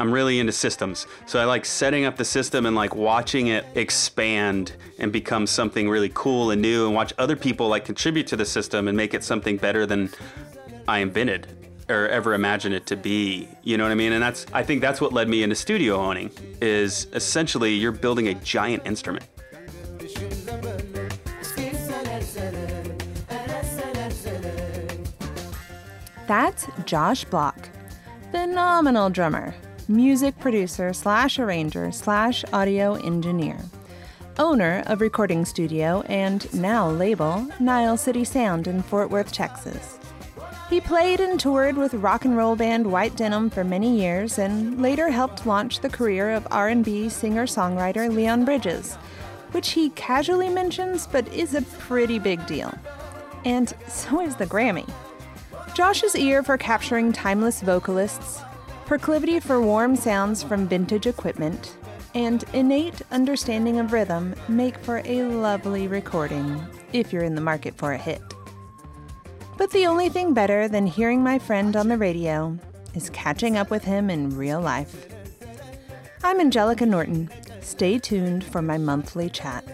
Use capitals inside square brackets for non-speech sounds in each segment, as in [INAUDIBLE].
I'm really into systems. So I like setting up the system and like watching it expand and become something really cool and new and watch other people like contribute to the system and make it something better than I invented or ever imagined it to be. You know what I mean? And that's I think that's what led me into studio owning is essentially you're building a giant instrument. That's Josh Block, phenomenal drummer, music producer slash arranger slash audio engineer, owner of recording studio and now label Niles City Sound in Fort Worth, Texas. He played and toured with rock and roll band White Denim for many years and later helped launch the career of R&B singer-songwriter Leon Bridges, which he casually mentions but is a pretty big deal. And so is the Grammy. Josh's ear for capturing timeless vocalists, proclivity for warm sounds from vintage equipment, and innate understanding of rhythm make for a lovely recording if you're in the market for a hit. But the only thing better than hearing my friend on the radio is catching up with him in real life. I'm Angelica Norton. Stay tuned for my monthly chat.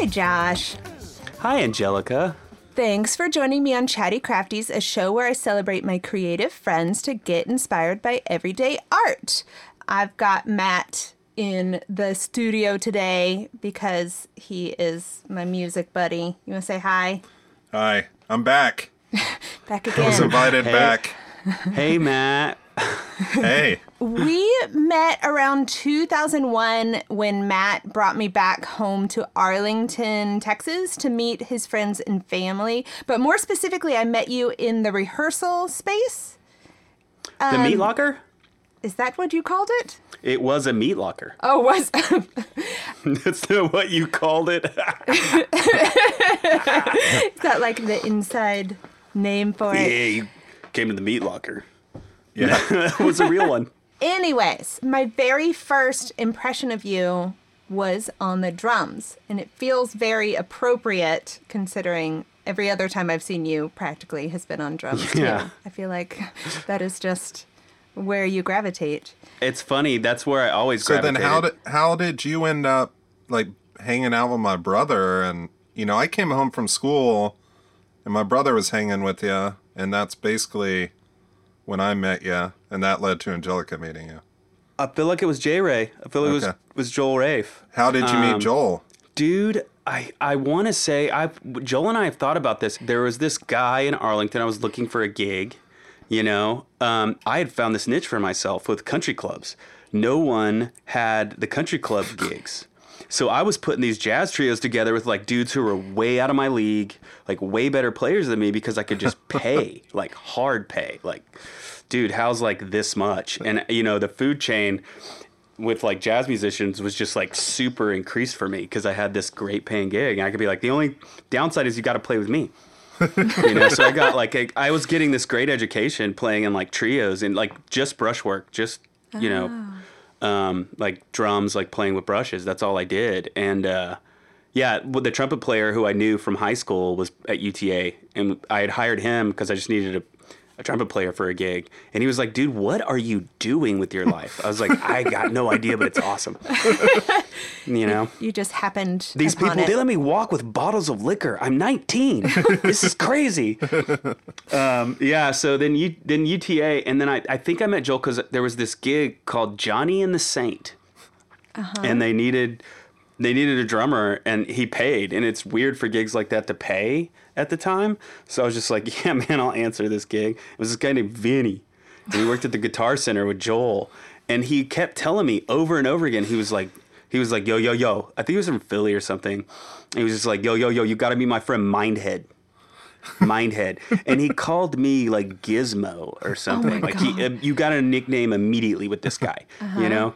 Hi, Josh. Hi Angelica. Thanks for joining me on Chatty Crafties, a show where I celebrate my creative friends to get inspired by everyday art. I've got Matt in the studio today because he is my music buddy. You want to say hi? Hi, I'm back. [LAUGHS] Back again. I was invited Hey. back. Hey Matt. Hey, [LAUGHS] we met around 2001 when Matt brought me back home to Arlington, Texas to meet his friends and family. But more specifically, I met you in the rehearsal space. The meat um, locker? Is that what you called it? It was a meat locker. [LAUGHS] Oh, was That's not what you called it. [LAUGHS] Is that like the inside name for it? yeah, you came to the meat locker. yeah. [LAUGHS] that was a real one. Anyways, my very first impression of you was on the drums, and it feels very appropriate considering every other time I've seen you practically has been on drums Yeah. too. I feel like that is just where you gravitate. It's funny. That's where I always gravitate. So then, how did how did you end up like hanging out with my brother? And you know, I came home from school, and my brother was hanging with you, and that's basically when I met you, and that led to Angelica meeting you. I feel like it was J Ray. I feel like it was was Joel Rafe. How did you meet Um, Joel? Dude, I I want to say I Joel and I have thought about this. There was this guy in Arlington. I was looking for a gig. You know, um, I had found this niche for myself with country clubs. No one had the country club gigs. So I was putting these jazz trios together with like dudes who were way out of my league, like way better players than me because I could just [LAUGHS] pay, like hard pay. Like, dude, how's like this much? And you know, the food chain with like jazz musicians was just like super increased for me because I had this great paying gig and I could be like the only downside is you got to play with me. [LAUGHS] you know, so I got like a, I was getting this great education playing in like trios and like just brushwork, just you know, oh. Um, like drums, like playing with brushes. That's all I did. And uh, yeah, the trumpet player who I knew from high school was at UTA, and I had hired him because I just needed a, a trumpet player for a gig. And he was like, "Dude, what are you doing with your life?" I was like, "I got no idea, but it's awesome." [LAUGHS] you know. You just happened These people, it. they let me walk with bottles of liquor. I'm 19. this is crazy. [LAUGHS] Um, yeah. So then you then UTA, and then I, I think I met Joel because there was this gig called Johnny and the Saint, and they needed they needed a drummer, and he paid. And it's weird for gigs like that to pay at the time. So I was just like, [LAUGHS] yeah, man, I'll answer this gig. It was this guy named Vinny, and he worked at the Guitar Center with Joel, and he kept telling me over and over again. He was like. He was like, yo, yo, yo. I think he was from Philly or something. He was just like, yo, yo, yo, you got to be my friend Mindhead. Mindhead. and he called me like Gizmo or something. like, he, uh, you got a nickname immediately with this guy, you know,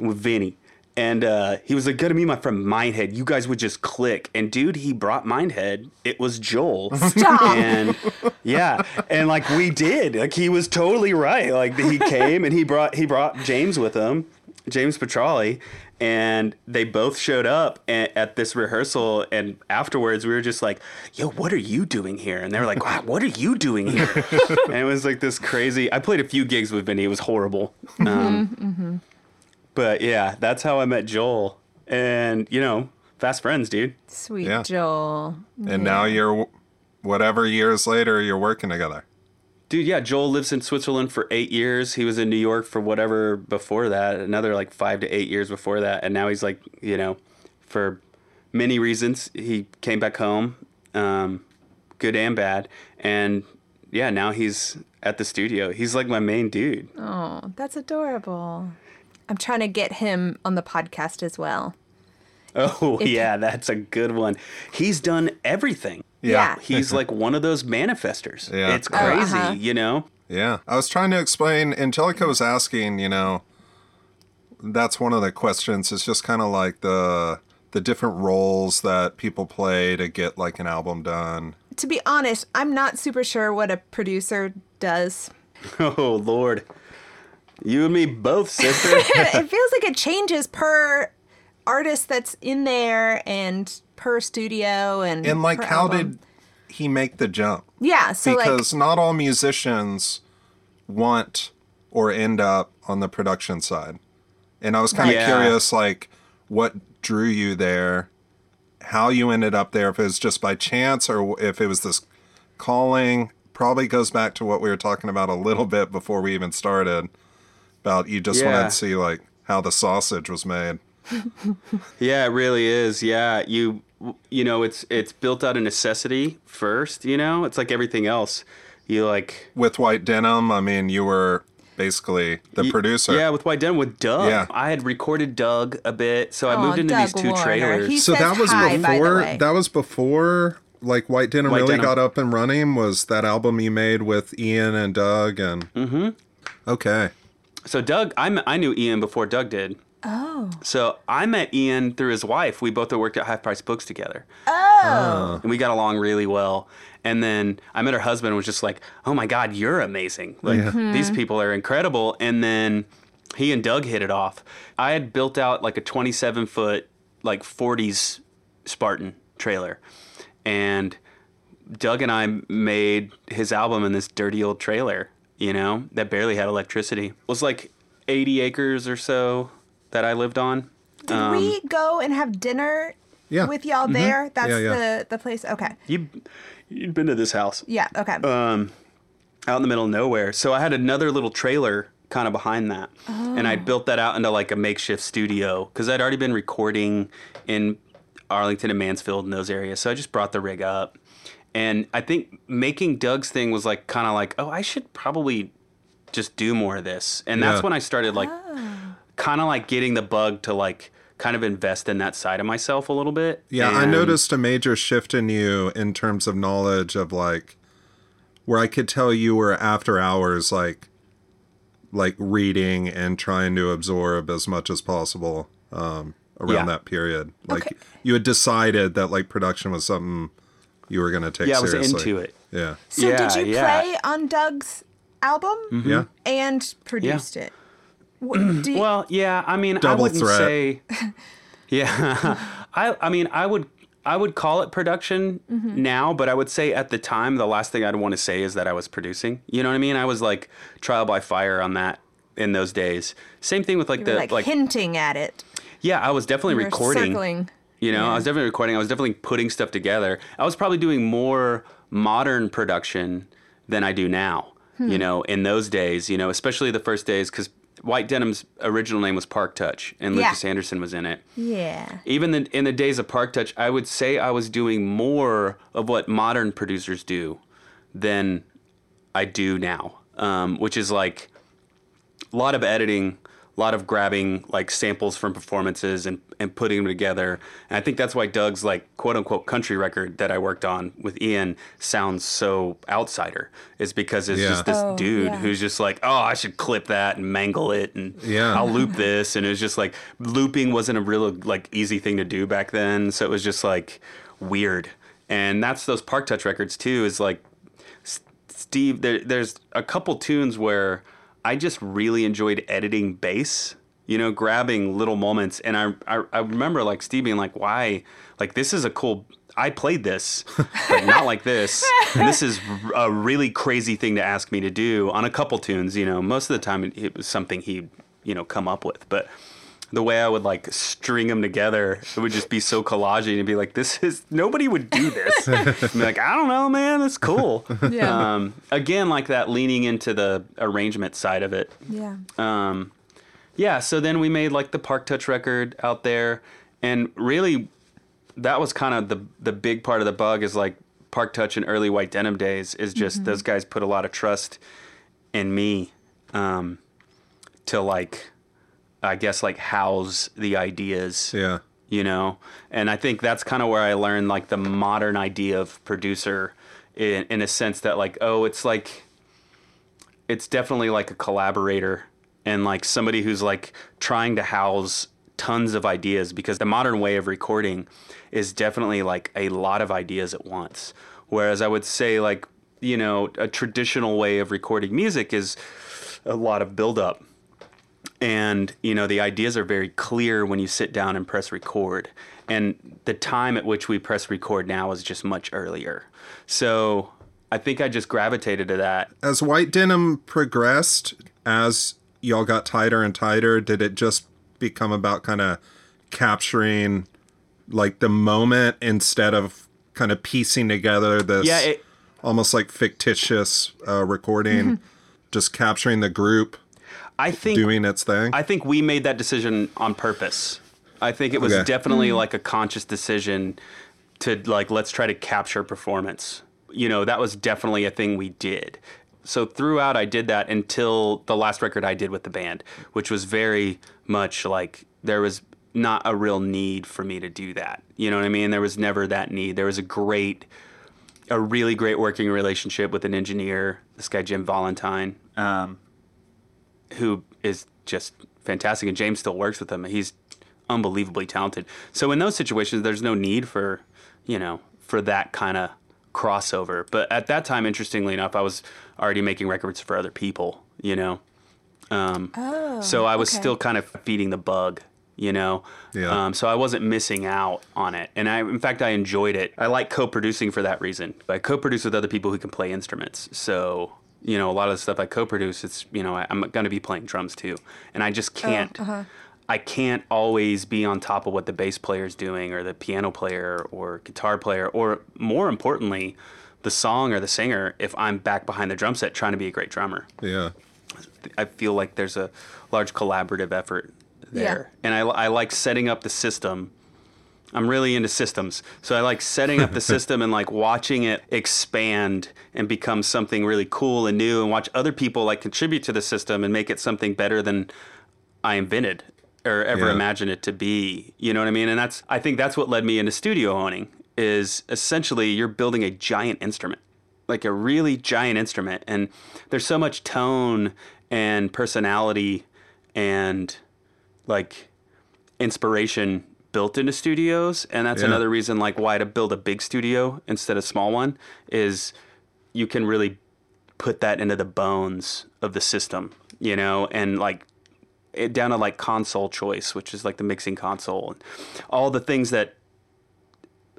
with Vinny. And uh, he was like, "Gotta meet my friend Mindhead. You guys would just click." And dude, he brought Mindhead. It was Joel. Stop. And yeah, and like we did. Like he was totally right. Like he came and he brought he brought James with him, James Petralli, and they both showed up a- at this rehearsal. And afterwards, we were just like, "Yo, what are you doing here?" And they were like, wow, "What are you doing here?" [LAUGHS] and it was like this crazy. I played a few gigs with Vinny. It was horrible. Um, But yeah, that's how I met Joel. And you know, fast friends, dude. Sweet Yeah. Joel. And now you're, whatever years later, you're working together. Dude, yeah, Joel lives in Switzerland for eight years. He was in New York for whatever before that, another like five to eight years before that. And now he's like, you know, for many reasons, he came back home, um, good and bad. And yeah, now he's at the studio. He's like my main dude. Oh, that's adorable. I'm trying to get him on the podcast as well. Oh, yeah, that's a good one. He's done everything. Yeah. He's like one of those manifestors. Yeah. It's Oh, crazy, uh-huh. you know? Yeah. I was trying to explain, Angelica was asking, you know, that's one of the questions. It's just kind of like the the different roles that people play to get like an album done. To be honest, I'm not super sure what a producer does. [LAUGHS] Oh, Lord. You and me both, sister. [LAUGHS] it feels like it changes per artist that's in there and per studio and And like per how album. did he make the jump? yeah so because not all musicians want or end up on the production side. And I was kind of Right. curious, like, what drew you there, how you ended up there, if it was just by chance or if it was this calling. Probably goes back to what we were talking about a little bit before we even started about you just Yeah. wanted to see, like, how the sausage was made. [LAUGHS] Yeah, it really is. Yeah, you you know, it's it's built out of necessity first, you know? It's like everything else. You like With White Denim, I mean, you were basically the y- producer. Yeah, with White Denim with Doug. Yeah. I had recorded Doug a bit, so I Oh, moved into Doug these two Warner. trailers. He so that was hi, before that was before like White Denim White really Denim. got up and running was that album you made with Ian and Doug and mm-hmm. okay So Doug, I, I knew Ian before Doug did. oh So I met Ian through his wife. We both worked at Half Price Books together. oh and we got along really well. And then I met her husband and was just like, "Oh my God, you're amazing! Like Yeah. these people are incredible." And then he and Doug hit it off. I had built out like a 27 foot like 40s Spartan trailer, and Doug and I made his album in this dirty old trailer. You know that barely had electricity. It was like 80 acres or so that I lived on. did we go and have dinner Yeah. with y'all there that's Yeah, yeah. the the place okay You you'd been to this house. yeah okay um, out in the middle of nowhere. So I had another little trailer kind of behind that, and I built that out into like a makeshift studio because I'd already been recording in Arlington and Mansfield and those areas. So I just brought the rig up, and I think making Doug's thing was like kind of like, oh, I should probably just do more of this, and that's Yeah. when I started like kind of like getting the bug to like kind of invest in that side of myself a little bit. yeah I noticed a major shift in you in terms of knowledge of like where I could tell you were after hours like like reading and trying to absorb as much as possible um around Yeah. that period like Okay. you had decided that like production was something you were going to take Yeah, I was seriously into it. yeah so did you yeah. play on doug's album yeah and produced it Wh- [CLEARS THROAT] do you- Well, yeah. I mean, I wouldn't threat. say. [LAUGHS] Yeah, [LAUGHS] I. I mean, I would. I would call it production Mm-hmm. now, but I would say at the time, the last thing I'd want to say is that I was producing. You know what I mean? I was like trial by fire on that in those days. Same thing with like you the were like, like. hinting at it yeah, I was definitely You were recording. circling. You know, Yeah. I was definitely recording. I was definitely putting stuff together. I was probably doing more modern production than I do now. Hmm. You know, in those days, you know, especially the first days, because White Denim's original name was Parque Touch, and Yeah. Lucas Anderson was in it. yeah Even the, in the days of Parque Touch, I would say I was doing more of what modern producers do than I do now, um, which is like a lot of editing, a lot of grabbing like samples from performances and, and putting them together. And I think that's why Doug's like quote unquote country record that I worked on with Ian sounds so outsider. Is because it's Yeah. just this Oh, dude yeah. who's just like, oh, I should clip that and mangle it and Yeah. I'll loop this. And it was just like looping wasn't a real like easy thing to do back then. So it was just like weird. And that's those Parque Touch records too. Is like Steve, there, there's a couple tunes where I just really enjoyed editing bass. You know, grabbing little moments, and I, I I remember like Steve being like, "Why? Like this is a cool. I played this, but not like this. And this is a really crazy thing to ask me to do on a couple tunes. You know, most of the time it, was something he'd you know come up with, but the way I would like string them together, it would just be so collaging and be like, this is nobody would do this. [LAUGHS] and be like, I don't know, man, it's cool. Yeah. Um, again, like that leaning into the arrangement side of it. yeah. Um, yeah, so then we made like the Parque Touch record out there, and really, that was kind of the the big part of the bug is like Parque Touch and early White Denim days is just those guys put a lot of trust in me um, to like, I guess like house the ideas Yeah. you know? And i think that's kind of where i learned like the modern idea of producer in, in a sense that like oh it's like it's definitely like a collaborator and like somebody who's like trying to house tons of ideas because the modern way of recording is definitely like a lot of ideas at once. Whereas i would say like you know a traditional way of recording music is a lot of build up and you know the ideas are very clear when you sit down and press record. And the time at which we press record now is just much earlier. So i think i just gravitated to that. As White Denim progressed, as y'all got tighter and tighter, did it just become about kind of capturing like the moment instead of kind of piecing together this yeah it, almost like fictitious uh, recording, just capturing the group i think doing its thing? i think we made that decision on purpose. I think it was Okay. definitely like a conscious decision to like let's try to capture performance. You know that was definitely a thing we did. So throughout i did that until the last record i did with the band which was very much like there was not a real need for me to do that. You know what i mean? There was never that need. There was a great a really great working relationship with an engineer this guy jim vollentine. Um, who is just fantastic and james still works with him he's unbelievably talented so in those situations there's no need for you know for that kind of crossover but at that time interestingly enough i was already making records for other people you know um, Oh. so i was okay. still kind of feeding the bug you know Yeah. um, so i wasn't missing out on it and i in fact i enjoyed it i like co-producing for that reason i co-produce with other people who can play instruments so you know a lot of the stuff i co-produce it's you know I, i'm going to be playing drums too and i just oh, can't uh-huh. i can't always be on top of what the bass player is doing or the piano player or guitar player or more importantly the song or the singer if i'm back behind the drum set trying to be a great drummer yeah. I feel like there's a large collaborative effort there. And I, I like setting up the system. I'm really into systems. So I like setting up the [LAUGHS] system and like watching it expand and become something really cool and new and watch other people like contribute to the system and make it something better than I invented or ever Yeah. imagined it to be. You know what I mean? And that's I think that's what led me into studio owning is essentially you're building a giant instrument. Like a really giant instrument and there's so much tone and personality and like inspiration built into studios and that's Yeah. another reason like why to build a big studio instead of small one is you can really put that into the bones of the system you know and like it down to like console choice which is like the mixing console and all the things that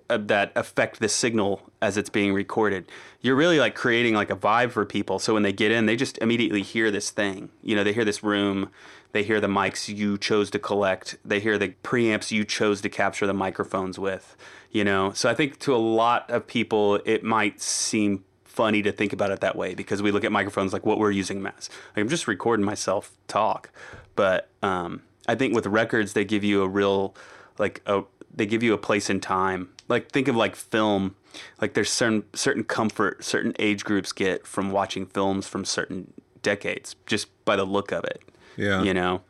uh, that affect the signal as it's being recorded. You're really like creating like a vibe for people. So when they get in, they just immediately hear this thing. You know, they hear this room, they hear the mics you chose to collect, they hear the preamps you chose to capture the microphones with. You know, so I think to a lot of people, it might seem funny to think about it that way because we look at microphones like what we're using as. Like I'm just recording myself talk, but um, I think with records they give you a real like a they give you a place in time. Like think of like film. Like there's certain certain comfort certain age groups get from watching films from certain decades just by the look of it. Yeah. You know.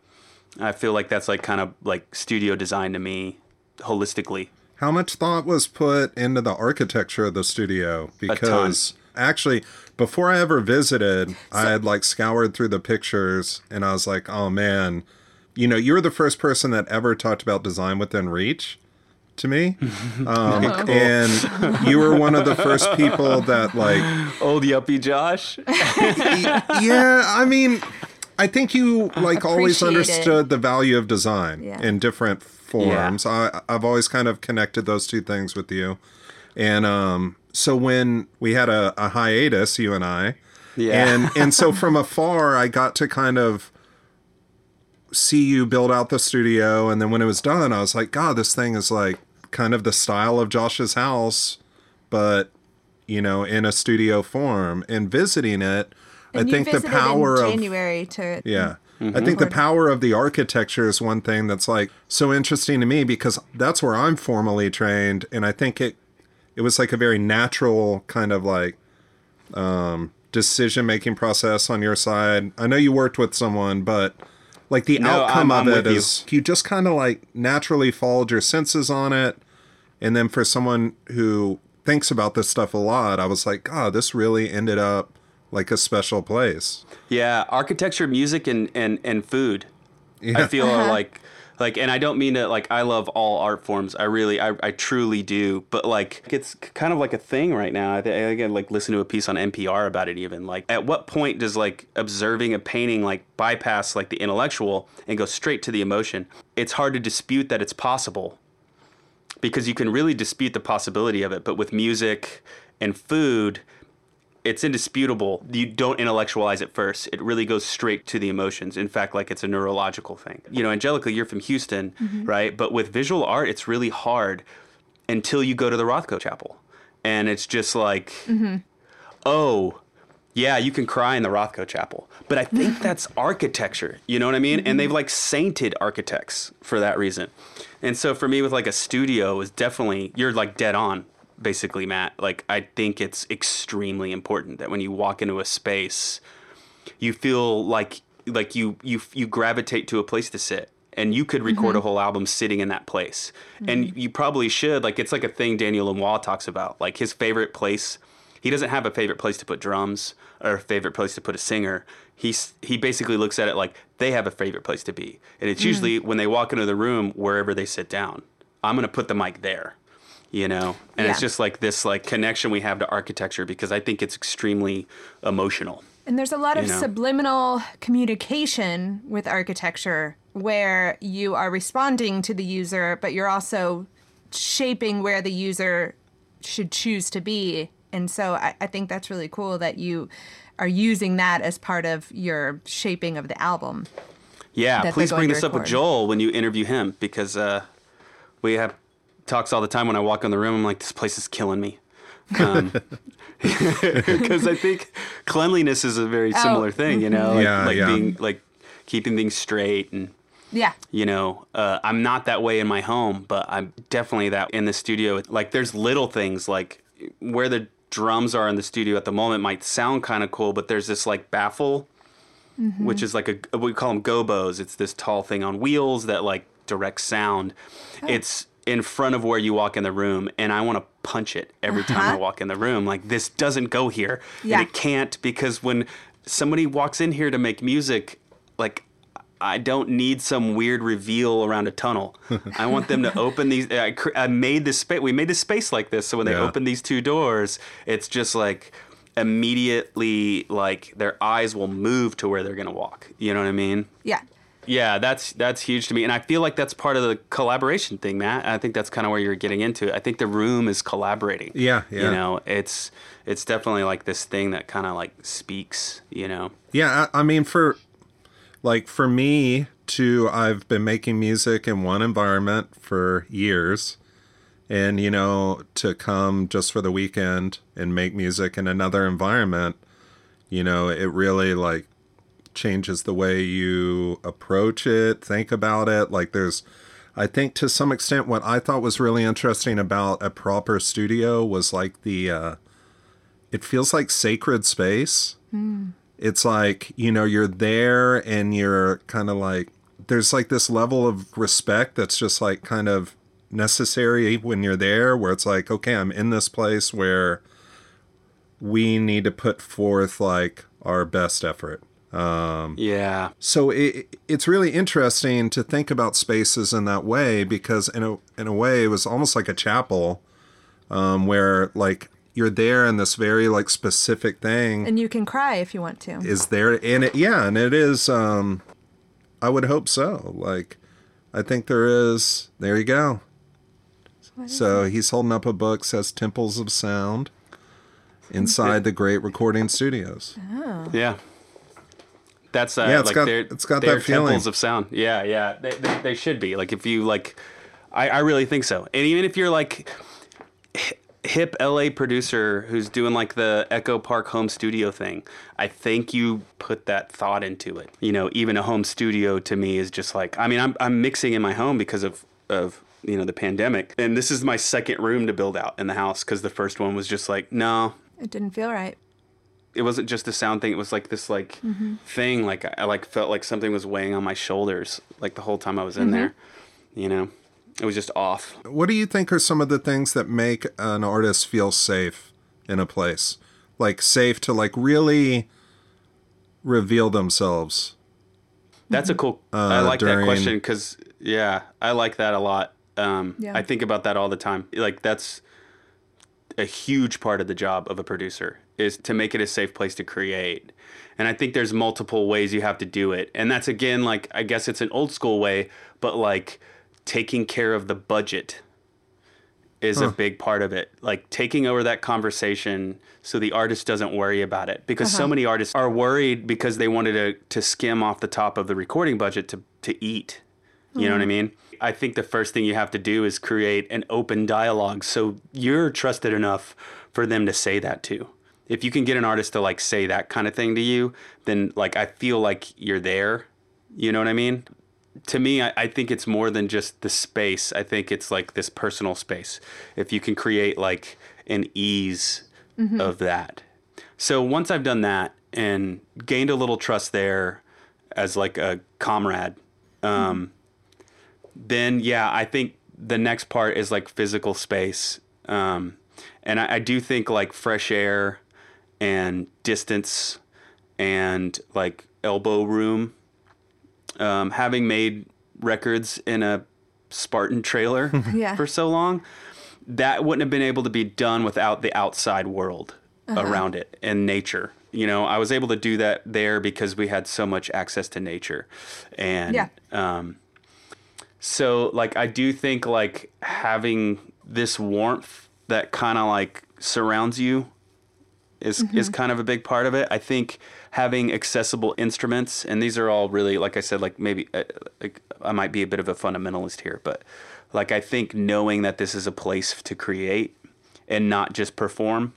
I feel like that's like kind of like studio design to me, holistically. How much thought was put into the architecture of the studio? Because actually, before I ever visited, I had like scoured through the pictures and I was like, oh man, you know, you were the first person that ever talked about design within reach to me. [LAUGHS] Um, And you were one of the first people that like [LAUGHS] Old yuppie Josh. [LAUGHS] yeah, I mean, I think you like always Appreciate it. understood the value of design Yeah. in different forms. I, I've always kind of connected those two things with you, and um, so when we had a, a hiatus, you and I, Yeah. and [LAUGHS] and so from afar, I got to kind of see you build out the studio, and then when it was done, I was like, God, this thing is like kind of the style of Josh's house, but you know, in a studio form. And visiting it, And I think you the power in of January to yeah. I think the power of the architecture is one thing that's like so interesting to me because that's where I'm formally trained and I think it it was like a very natural kind of like um decision making process on your side. I know you worked with someone but like the No, outcome I'm- of I'm it you. you just kind of like naturally followed your senses on it and then for someone who thinks about this stuff a lot, I was like, "God, this really ended up like a special place." Yeah, architecture, music, and and and food. Yeah. I feel are like like, and I don't mean to like. I love all art forms. I really, I, I truly do. But like, it's kind of like a thing right now. I think again, like listen to a piece on NPR about it. Even like, at what point does like observing a painting like bypass like the intellectual and go straight to the emotion? It's hard to dispute that it's possible because you can really dispute the possibility of it. But with music and food, it's indisputable. You don't intellectualize it first. It really goes straight to the emotions. In fact, like it's a neurological thing. You know, Angelica, you're from Houston, mm-hmm. right? But with visual art, it's really hard until you go to the Rothko Chapel. And it's just like, mm-hmm. oh, yeah, you can cry in the Rothko Chapel. But I think [LAUGHS] that's architecture. You know what I mean? And they've like sainted architects for that reason. And so for me, with like a studio, is definitely, you're like dead on, basically, Matt. Like, I think it's extremely important that when you walk into a space, you feel like like you you you gravitate to a place to sit and you could record mm-hmm. a whole album sitting in that place. Mm-hmm. And you probably should like it's like a thing daniel lanois talks about like his favorite place he doesn't have a favorite place to put drums or a favorite place to put a singer. He's he basically looks at it like they have a favorite place to be. And it's mm. usually when they walk into the room wherever they sit down i'm going to put the mic there you know and it's just like this like connection we have to architecture because i think it's extremely emotional And there's a lot of know. subliminal communication with architecture where you are responding to the user, but you're also shaping where the user should choose to be. And so I, I think that's really cool that you are using that as part of your shaping of the album. Yeah, please bring this up with. Joel when you interview him because uh, we have talks all the time when I walk in the room. I'm like, this place is killing me. Um, [LAUGHS] because I think cleanliness is a very oh. similar thing, you know, mm-hmm. like, Yeah, like yeah. being like keeping things straight and Yeah. you know uh, i'm not that way in my home but i'm definitely that in the studio like there's little things like where the drums are in the studio at the moment might sound kind of cool but there's this like baffle mm-hmm. which is like a we call them gobos it's this tall thing on wheels that like directs sound oh. it's in front of where you walk in the room and i want to punch it every time i Uh-huh. walk in the room like this doesn't go here Yeah. and it can't because when somebody walks in here to make music like I don't need some weird reveal around a tunnel. [LAUGHS] I want them to open these. I, cr- I made this space. We made this space like this, so when they Yeah. open these two doors, it's just like immediately like their eyes will move to where they're gonna walk. You know what I mean? Yeah. Yeah, that's that's huge to me, and I feel like that's part of the collaboration thing, Matt. I think that's kind of where you're getting into. it. I think the room is collaborating. Yeah, yeah. You know, it's it's definitely like this thing that kind of like speaks. You know. Yeah, I, I mean, for like for me too, I've been making music in one environment for years, and you know, to come just for the weekend and make music in another environment, you know, it really like changes the way you approach it, think about it. Like there's I think to some extent what I thought was really interesting about a proper studio was like the uh it feels like sacred space. It's like, you know, you're there and you're kind of like there's like this level of respect that's just like kind of necessary when you're there where it's like okay i'm in this place where we need to put forth like our best effort Yeah. so it, it's really interesting to think about spaces in that way because in a in a way it was almost like a chapel um, where like you're there in this very like specific thing And you can cry if you want to. is there and it yeah and it is um i would hope so like i think there is there you go so he's holding up a book says temples of sound inside the great recording studios Yeah. That's uh, Yeah, it's like got- they're, it's got they're that feeling. temples of sound. Yeah, yeah, they, they, they should be. Like if you like, I, I really think so. And even if you're like hip LA producer who's doing like the Echo Park home studio thing, I think you put that thought into it. You know, even a home studio to me is just like, I mean, I'm I'm mixing in my home because of of you know the pandemic, and this is my second room to build out in the house because the first one was just like, no, It didn't feel right. It wasn't just a sound thing. It was like this like mm-hmm. thing. Like I like felt like something was weighing on my shoulders like the whole time I was in mm-hmm. there. You know, it was just off. what do you think are some of the things that make an artist feel safe in a place like safe to like really reveal themselves That's a mm-hmm. cool. I uh, like that question because yeah, I like that a lot. Um, Yeah. I think about that all the time. Like that's a huge part of the job of a producer is to make it a safe place to create. And I think there's multiple ways you have to do it. And that's again like I guess it's an old school way, but like taking care of the budget is a big part of it. Like taking over that conversation so the artist doesn't worry about it. Because so uh-huh. many artists are worried because they wanted to, to skim off the top of the recording budget to, to eat. You know what I hmm. mean? I think the first thing you have to do is create an open dialogue so you're trusted enough for them to say that to. If you can get an artist to like say that kind of thing to you, then like I feel like you're there. You know what I mean? to me, I, I think it's more than just the space. I think it's like this personal space. If you can create like an ease of that. So once I've done that and gained a little trust there as like a comrade, um, then yeah, I think the next part is like physical space. Um, and I, I do think like fresh air and distance and like elbow room um, having made records in a Spartan trailer [LAUGHS] Yeah. for so long, that wouldn't have been able to be done without the outside world around it and nature. You know, I was able to do that there because we had so much access to nature, and Yeah. um, so like I do think like having this warmth that kind of like surrounds you is is kind of a big part of it. I think having accessible instruments, and these are all really, like I said, like maybe uh, like I might be a bit of a fundamentalist here, but like I think knowing that this is a place to create and not just perform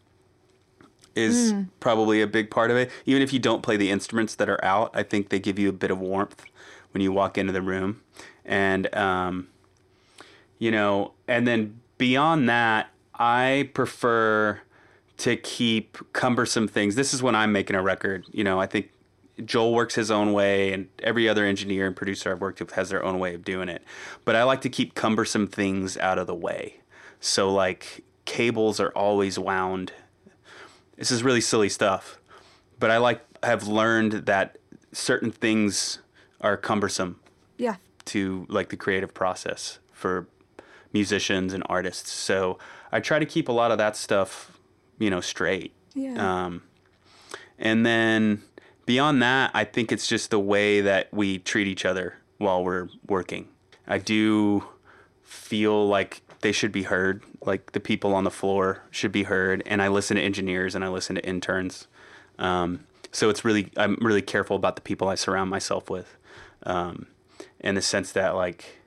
is probably a big part of it. Even if you don't play the instruments that are out, I think they give you a bit of warmth when you walk into the room, and um, you know, and then beyond that, I prefer to keep cumbersome things. This is when I'm making a record. You know, I think Joel works his own way, and every other engineer and producer I've worked with has their own way of doing it. But I like to keep cumbersome things out of the way. So, like, cables are always wound. This is really silly stuff, but I like have learned that certain things are cumbersome Yeah. to like the creative process for musicians and artists. So I try to keep a lot of that stuff, you know, straight. Yeah. Um, and then beyond that, I think it's just the way that we treat each other while we're working. I do feel like they should be heard, like the people on the floor should be heard. And I listen to engineers and I listen to interns. Um, so it's really, I'm really careful about the people I surround myself with. Um, in the sense that like,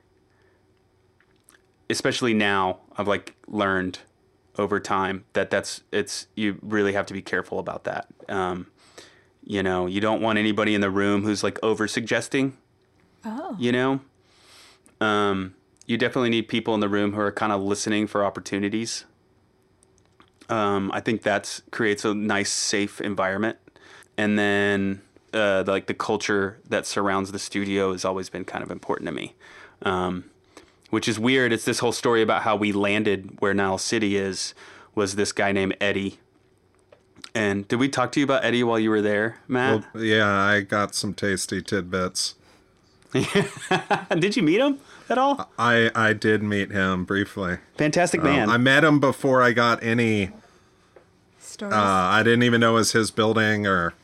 especially now, I've like learned over time that that's it's you really have to be careful about that. Um, you know, you don't want anybody in the room who's like over suggesting. Oh. You know, um, you definitely need people in the room who are kind of listening for opportunities. Um, I think that creates a nice, safe environment. And then uh, like the culture that surrounds the studio has always been kind of important to me. Um, which is weird. It's this whole story about how we landed where Niles City is. Was this guy named Eddie? And did we talk to you about Eddie while you were there, Matt? Well, yeah, I got some tasty tidbits. [LAUGHS] did you meet him at all? I I did meet him briefly. Fantastic Um, man. I met him before I got any. Stories. Uh, I didn't even know it was his building, or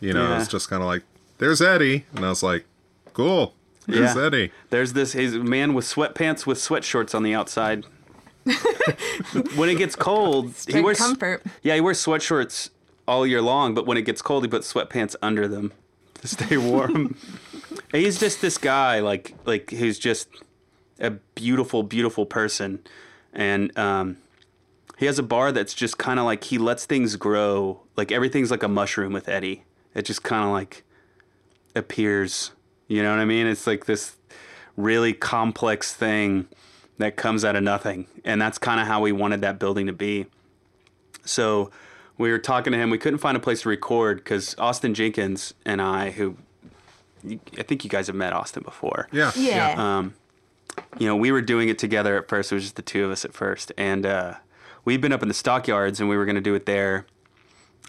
you know, it was just kind of like, "There's Eddie," and I was like, "Cool, [LAUGHS] there's Yeah. Eddie." There's this he's a man with sweatpants with sweatshorts on the outside. [LAUGHS] when it gets cold, he Straight wears comfort. Yeah, he wears sweatshorts all year long, but when it gets cold, he puts sweatpants under them to stay [LAUGHS] warm. And he's just this guy, like like who's just a beautiful, beautiful person, and um, he has a bar that's just kind of like he lets things grow. Like everything's like a mushroom with Eddie. It just kind of like appears. You know what I mean? It's like this really complex thing that comes out of nothing. And that's kind of how we wanted that building to be. So we were talking to him. We couldn't find a place to record because Austin Jenkins and I, who I think you guys have met Austin before. Yeah, Yeah. Um, you know, we were doing it together at first. It was just the two of us at first, and uh, we'd been up in the stockyards, and we were going to do it there,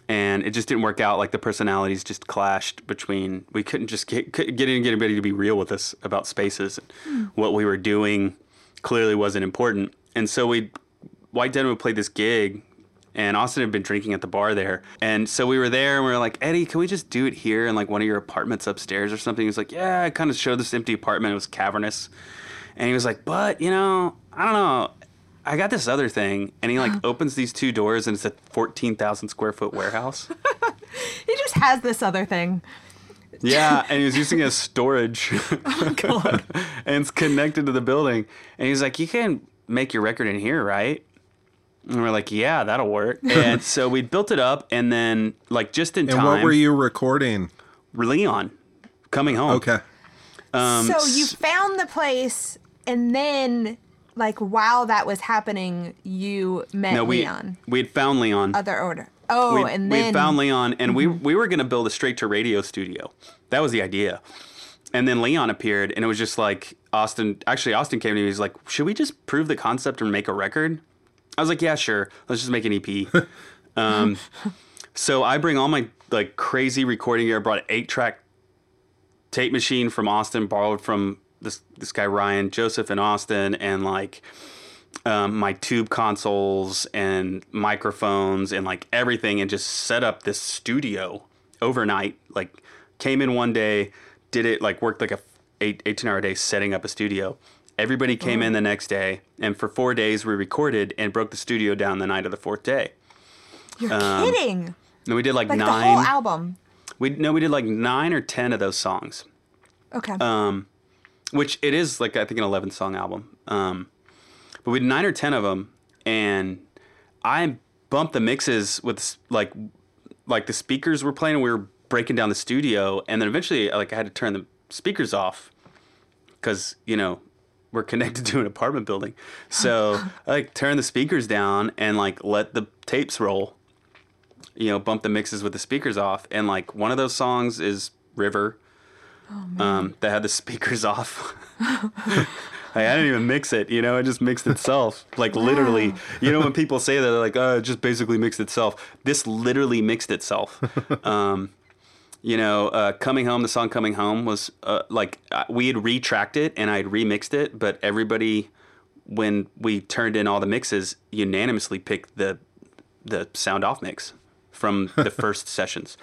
and it just didn't work out. Like the personalities just clashed between. We couldn't just get couldn't get in, get anybody to be real with us about spaces. Hmm. What we were doing clearly wasn't important, and so we White Denim would play this gig. And Austin had been drinking at the bar there. And so we were there and we were like, Eddie, can we just do it here in like one of your apartments upstairs or something? He was like, Yeah, I kind of showed this empty apartment. It was cavernous. And he was like, but, you know, I don't know. I got this other thing. And he like [GASPS] opens these two doors and it's a 14,000 square foot warehouse. [LAUGHS] he just has this other thing. Yeah. [LAUGHS] And he was using it as storage. [LAUGHS] God. and it's connected to the building. And he's like, you can make your record in here, right? And we're like, yeah, that'll work. And so we built it up. And then, like, just in And time, what were you recording? Leon coming home. Okay. Um, so you found the place, and then, like, while that was happening, you met No, we, Leon. we had found Leon. Other order. Oh, we, and we then Mm-hmm. found Leon, and we we were gonna build a straight to radio studio. That was the idea. And then Leon appeared, and it was just like Austin. Actually, Austin came to me. He's like, "Should we just prove the concept and make a record?" I was like, "Yeah, sure. Let's just make an EP." [LAUGHS] um, so I bring all my like crazy recording gear. I brought an eight track tape machine from Austin, borrowed from this this guy Ryan Joseph in Austin, and like um, my tube consoles and microphones and like everything, and just set up this studio overnight. Like came in one day, did it like worked like a eight 18 hour day setting up a studio. Everybody came in the next day, and for four days we recorded and broke the studio down the night of the fourth day. You're um, kidding. And we did like, Like the nine. whole album. we no, we did like nine or ten of those songs. Okay. Um, which it is like I think an eleven song album. Um, but we did nine or ten of them, and I bumped the mixes with like like the speakers were playing, and we were breaking down the studio, and then eventually like I had to turn the speakers off because you know we're connected [LAUGHS] to an apartment building. So I like turn the speakers down and like let the tapes roll. You know, bump the mixes with the speakers off, and like one of those songs is River um, that had the [LAUGHS] speakers off. [LAUGHS] like, I didn't even mix it, you know, it just mixed itself. Like literally, you know, when people say that, they're like, oh, it just basically mixed itself. This literally mixed itself. [LAUGHS] um, you know, uh, Coming Home, the song Coming Home was uh, like, we had retracked it and I had remixed it, but everybody, when we turned in all the mixes, unanimously picked the, the sound off mix from the first sessions.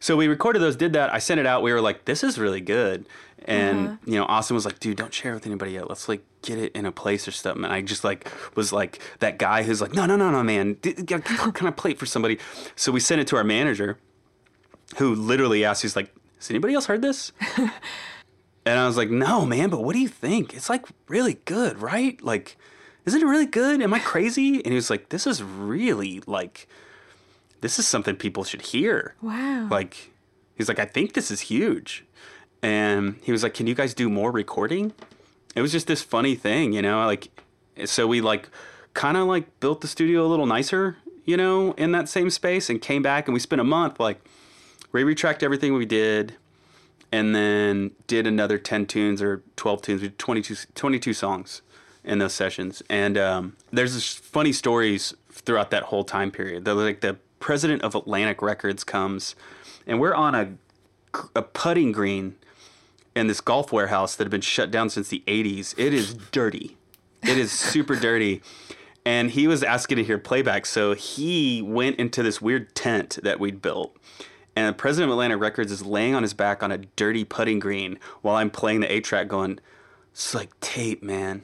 So we recorded those, did that. I sent it out. We were like, this is really good. And, uh-huh. you know, Austin was like, dude, don't share it with anybody yet. Let's like get it in a place or something. And I just like was like that guy who's like, no, no, no, no, man. Can I play it for somebody? So we sent it to our manager who literally asked, he's like, has anybody else heard this? [LAUGHS] and I was like, no, man, but what do you think? It's like really good, right? Like, isn't it really good? Am I crazy? And he was like, this is really like, this is something people should hear. wow. Like, he's like, I think this is huge. And he was like, Can you guys do more recording? It was just this funny thing, you know? Like, so we like kind of like built the studio a little nicer, you know, in that same space and came back and we spent a month like Ray retracked everything we did, and then did another 10 tunes or 12 tunes. We did 22, 22 songs in those sessions. And um, there's this funny stories throughout that whole time period. The, like the president of Atlantic Records comes, and we're on a, a putting green in this golf warehouse that had been shut down since the 80s. It is dirty. It is super dirty. And he was asking to hear playback, so he went into this weird tent that we'd built. And the president of Atlantic Records is laying on his back on a dirty putting green while I'm playing the eight track, going, "It's like tape, man.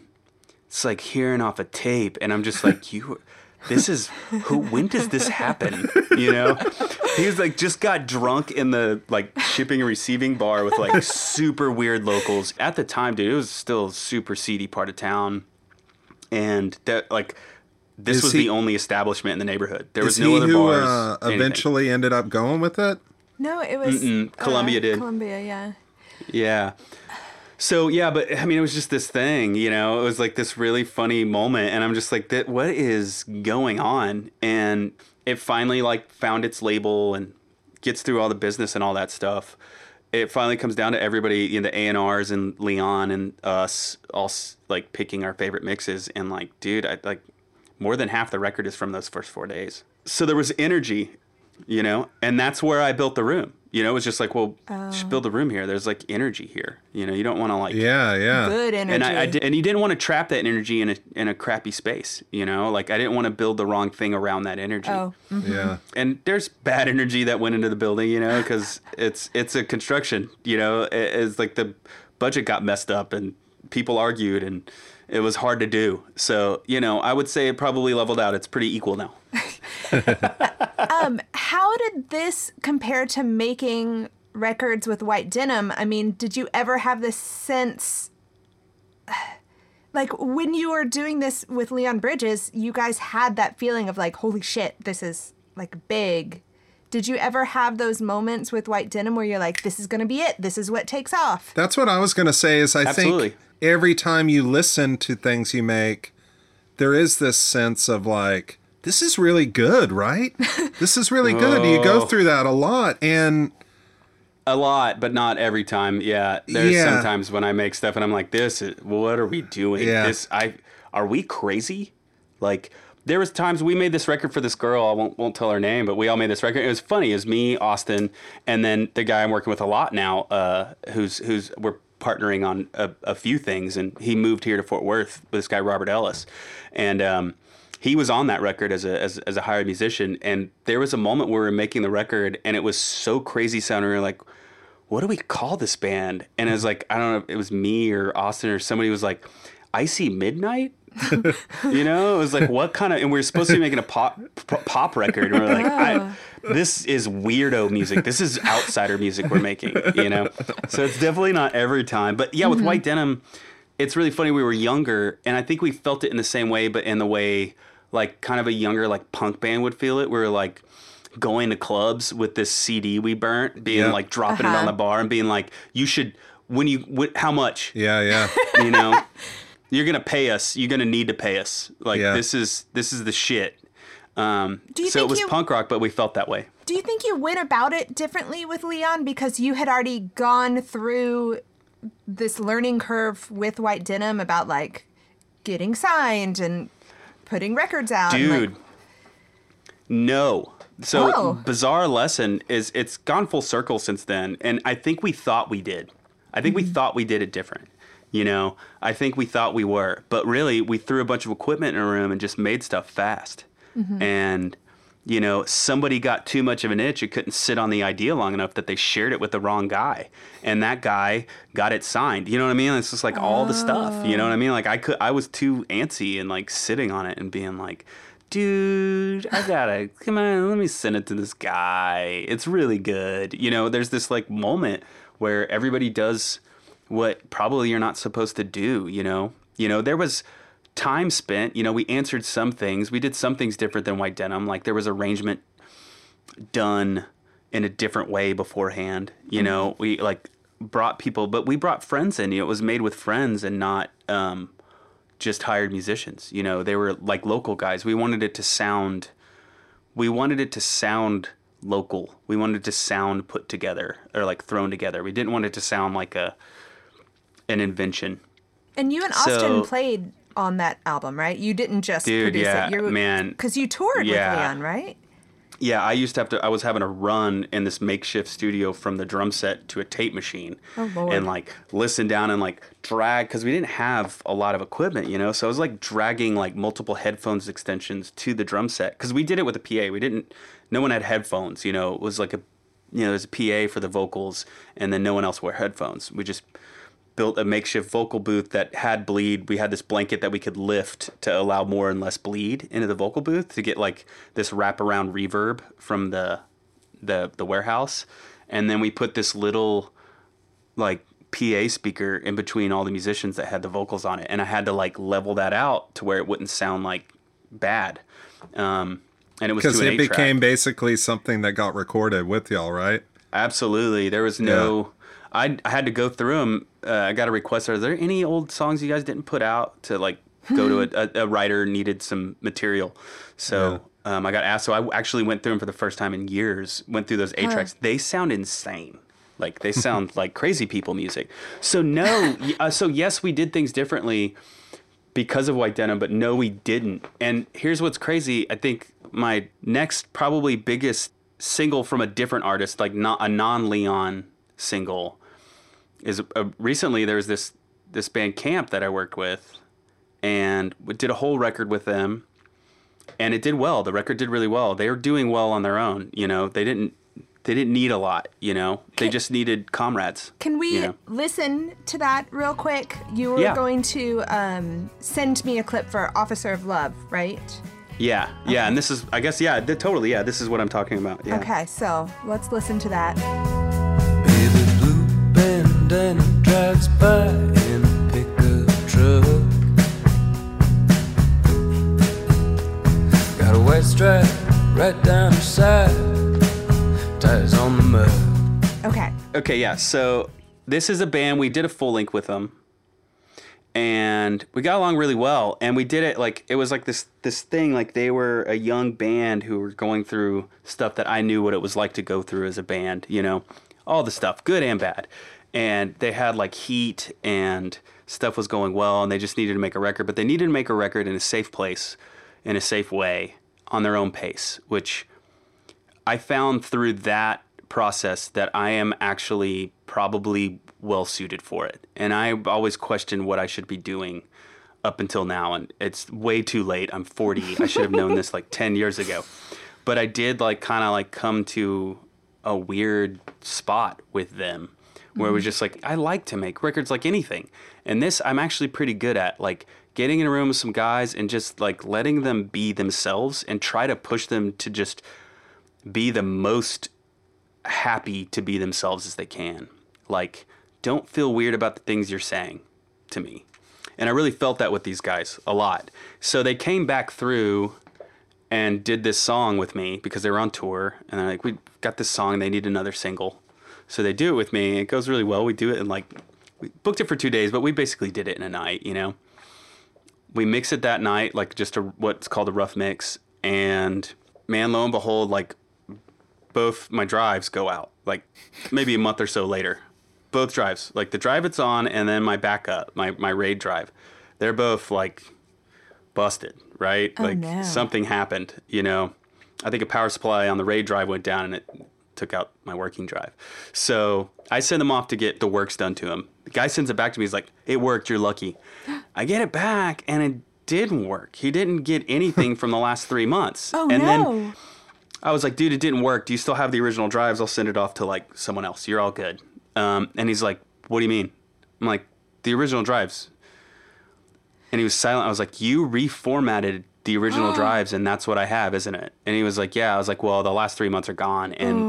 It's like hearing off a tape." And I'm just like, "You, this is who? When does this happen? You know?" He was like, just got drunk in the like shipping and receiving bar with like super weird locals. At the time, dude, it was still a super seedy part of town, and that like. This Is was he- the only establishment in the neighborhood. There was no he other who bars. uh, anything. eventually ended up going with it? No, it was Mm-mm, Columbia did. Columbia, yeah. Yeah. So yeah, but I mean, it was just this thing, you know. It was like this really funny moment, and I'm just like, "That what is going on?" And it finally like found its label and gets through all the business and all that stuff. It finally comes down to everybody, you know, the A and R's and Leon and us all like picking our favorite mixes, and like, dude, I like more than half the record is from those first four days. So there was energy, you know, and that's where I built the room. You know, it was just like, well, just build a room here. There's like energy here. You know, you don't want to like Yeah, yeah. Good energy. and I, I did, and you didn't want to trap that energy in a in a crappy space. You know, like I didn't want to build the wrong thing around that energy. Oh, Yeah. And there's bad energy that went into the building, you know, because [LAUGHS] it's it's a construction. You know, it, it's like the budget got messed up and people argued and it was hard to do. So you know, I would say it probably leveled out. It's pretty equal now. [LAUGHS] Um, how did this compare to making records with white denim? I mean, did you ever have this sense like when you were doing this with Leon Bridges, you guys had that feeling of like, holy shit, this is like big. Did you ever have those moments with white denim where you're like, this is gonna be it, this is what takes off? That's what I was going to say is I Absolutely. think every time you listen to things you make, there is this sense of like, this is really good, right? this is really good. You go Oh. through that a lot. And A lot, but not every time. Yeah, there's Yeah. sometimes when I make stuff and I'm like, "This is what are we doing? Yeah. This I are we crazy?" Like there was times we made this record for this girl. I won't won't tell her name, but we all made this record. It was funny. It was me, Austin, and then the guy I'm working with a lot now, uh, who's who's we're partnering on a, a few things, and he moved here to Fort Worth with this guy Robert Ellis, and um, he was on that record as a as, as a hired musician. And there was a moment where we were making the record, and it was so crazy sounding. We were like, "What do we call this band?" And it was like, I don't know, if it was me or Austin or somebody was like, "Icy Midnight." [LAUGHS] you know, it was like, what kind of? And we are supposed to be making a pop pop record, and we are like, I, this is weirdo music. This is outsider music we're making. You know, so it's definitely not every time. But yeah, with mm-hmm. White Denim, it's really funny. We were younger, and I think we felt it in the same way, but in the way like kind of a younger like punk band would feel it. We were like going to clubs with this CD we burnt, being Yeah. like dropping it Uh-huh. on the bar and being like, you should when you wh- how much yeah, yeah. [LAUGHS] you know you're gonna pay us you're gonna need to pay us like Yeah. this is this is the shit um Do you so it was you- punk rock but we felt that way Do you think you went about it differently with Leon because you had already gone through this learning curve with White Denim about like getting signed and putting records out? and, like- dude. No. So Oh. bizarre lesson is it's gone full circle since then and i think we thought we did. I think we mm-hmm. thought we did it different you know? I think we thought we were but really we threw a bunch of equipment in a room and just made stuff fast. Mm-hmm. And you know somebody got too much of an itch it couldn't sit on the idea long enough that they shared it with the wrong guy. And that guy got it signed. You know what i mean? It's just like all the stuff. You know what i mean? Like i could i was too antsy and like sitting on it and being like dude i gotta come on let me send it to this guy. It's really good. You know there's this like moment where everybody does what probably you're not supposed to do you know? You know there was time spent you know we answered some things. We did some things different than white denim. Like there was arrangement done in a different way beforehand you know? We like brought people but we brought friends in. You know it was made with friends and not um just hired musicians. You know they were like local guys. We wanted it to sound we wanted it to sound local. We wanted it to sound put together or like thrown together. We didn't want it to sound like a an invention. And you and So- Austin played on that album, right? You didn't just Dude, produce yeah, it. You man. Because you toured Yeah. with Leon, right? Yeah, I used to have to. I was having to run in this makeshift studio from the drum set to a tape machine, Oh, Lord. and like listen down and like drag because we didn't have a lot of equipment, you know. So I was like dragging like multiple headphones extensions to the drum set because we did it with a PA. We didn't. No one had headphones, you know. It was like a, you know, there's a PA for the vocals, and then no one else wore headphones. We just built a makeshift vocal booth that had bleed. We had this blanket that we could lift to allow more and less bleed into the vocal booth to get like this wraparound reverb from the the the warehouse. And then we put this little like PA speaker in between all the musicians that had the vocals on it. And I had to like level that out to where it wouldn't sound like bad. Um, and it was Because it track. became basically something that got recorded with y'all, right? Absolutely. There was no. I, I had to go through them. Uh, I got a request. Are there any old songs you guys didn't put out to like go to a, [LAUGHS] a, a writer needed some material? So um, I got asked. So I actually went through them for the first time in years. Went through those eight tracks. They sound insane. Like they sound like crazy people music. So no. [LAUGHS] uh, so yes, we did things differently because of White Denim, but no, we didn't. And here's what's crazy. I think my next probably biggest single from a different artist, like not a non-Leon single, is uh, recently there was this this band Camp that I worked with, and did a whole record with them, and it did well. The record did really well. They were doing well on their own. You know, they didn't they didn't need a lot. You know, they just needed comrades. Can we you know? listen to that real quick? You were Yeah. going to um, send me a clip for Officer of Love, right? Yeah, yeah, and this is, I guess, yeah, totally, yeah, this is what I'm talking about. Yeah. Okay, so let's listen to that. Baby blue bandana drives by in a pickup truck. Got a white stripe right down her side, tires on the mud. Okay. Okay, yeah. So this is a band. We did a full link with them, and we got along really well. And we did it like it was like this this thing. Like they were a young band who were going through stuff that I knew what it was like to go through as a band. You know, all the stuff, good and bad. And they had like heat and stuff was going well, and they just needed to make a record. But they needed to make a record in a safe place, in a safe way, on their own pace, which I found through that process that I am actually probably well suited for it. And I always questioned what I should be doing up until now. And it's way too late. I'm 40. I should have known this like [LAUGHS] 10 years ago. But I did like kind of like come to a weird spot with them where it was mm-hmm. just like, I like to make records like anything. And this I'm actually pretty good at. Like, getting in a room with some guys and just like letting them be themselves and try to push them to just be the most happy to be themselves as they can. Like, don't feel weird about the things you're saying to me. And I really felt that with these guys a lot. So they came back through and did this song with me because they were on tour. And they're like, we got this song, they need another single. So they do it with me. It goes really well. We do it in like, we booked it for two days, but we basically did it in a night, you know? we mix it that night, like just a what's called a rough mix, and man, lo and behold, like both my drives go out, like maybe a month or so later. Both drives, like the drive it's on, and then my backup, my my raid drive, they're both like busted, right? Oh, like no. something happened, you know. I think a power supply on the raid drive went down, and it took out my working drive. So I send them off to get the works done to him. The guy sends it back to me. He's like, "It worked. You're lucky." I get it back, and it didn't work. He didn't get anything from the last three months. [LAUGHS] Oh and no. then I was like, "Dude, it didn't work. Do you still have the original drives? I'll send it off to like someone else. You're all good." Um, and he's like, "What do you mean?" I'm like, "The original drives." And he was silent. I was like, "You reformatted." The original [GASPS] drives, and that's what I have, isn't it? And he was like, "Yeah." I was like, "Well, the last three months are gone, and oh.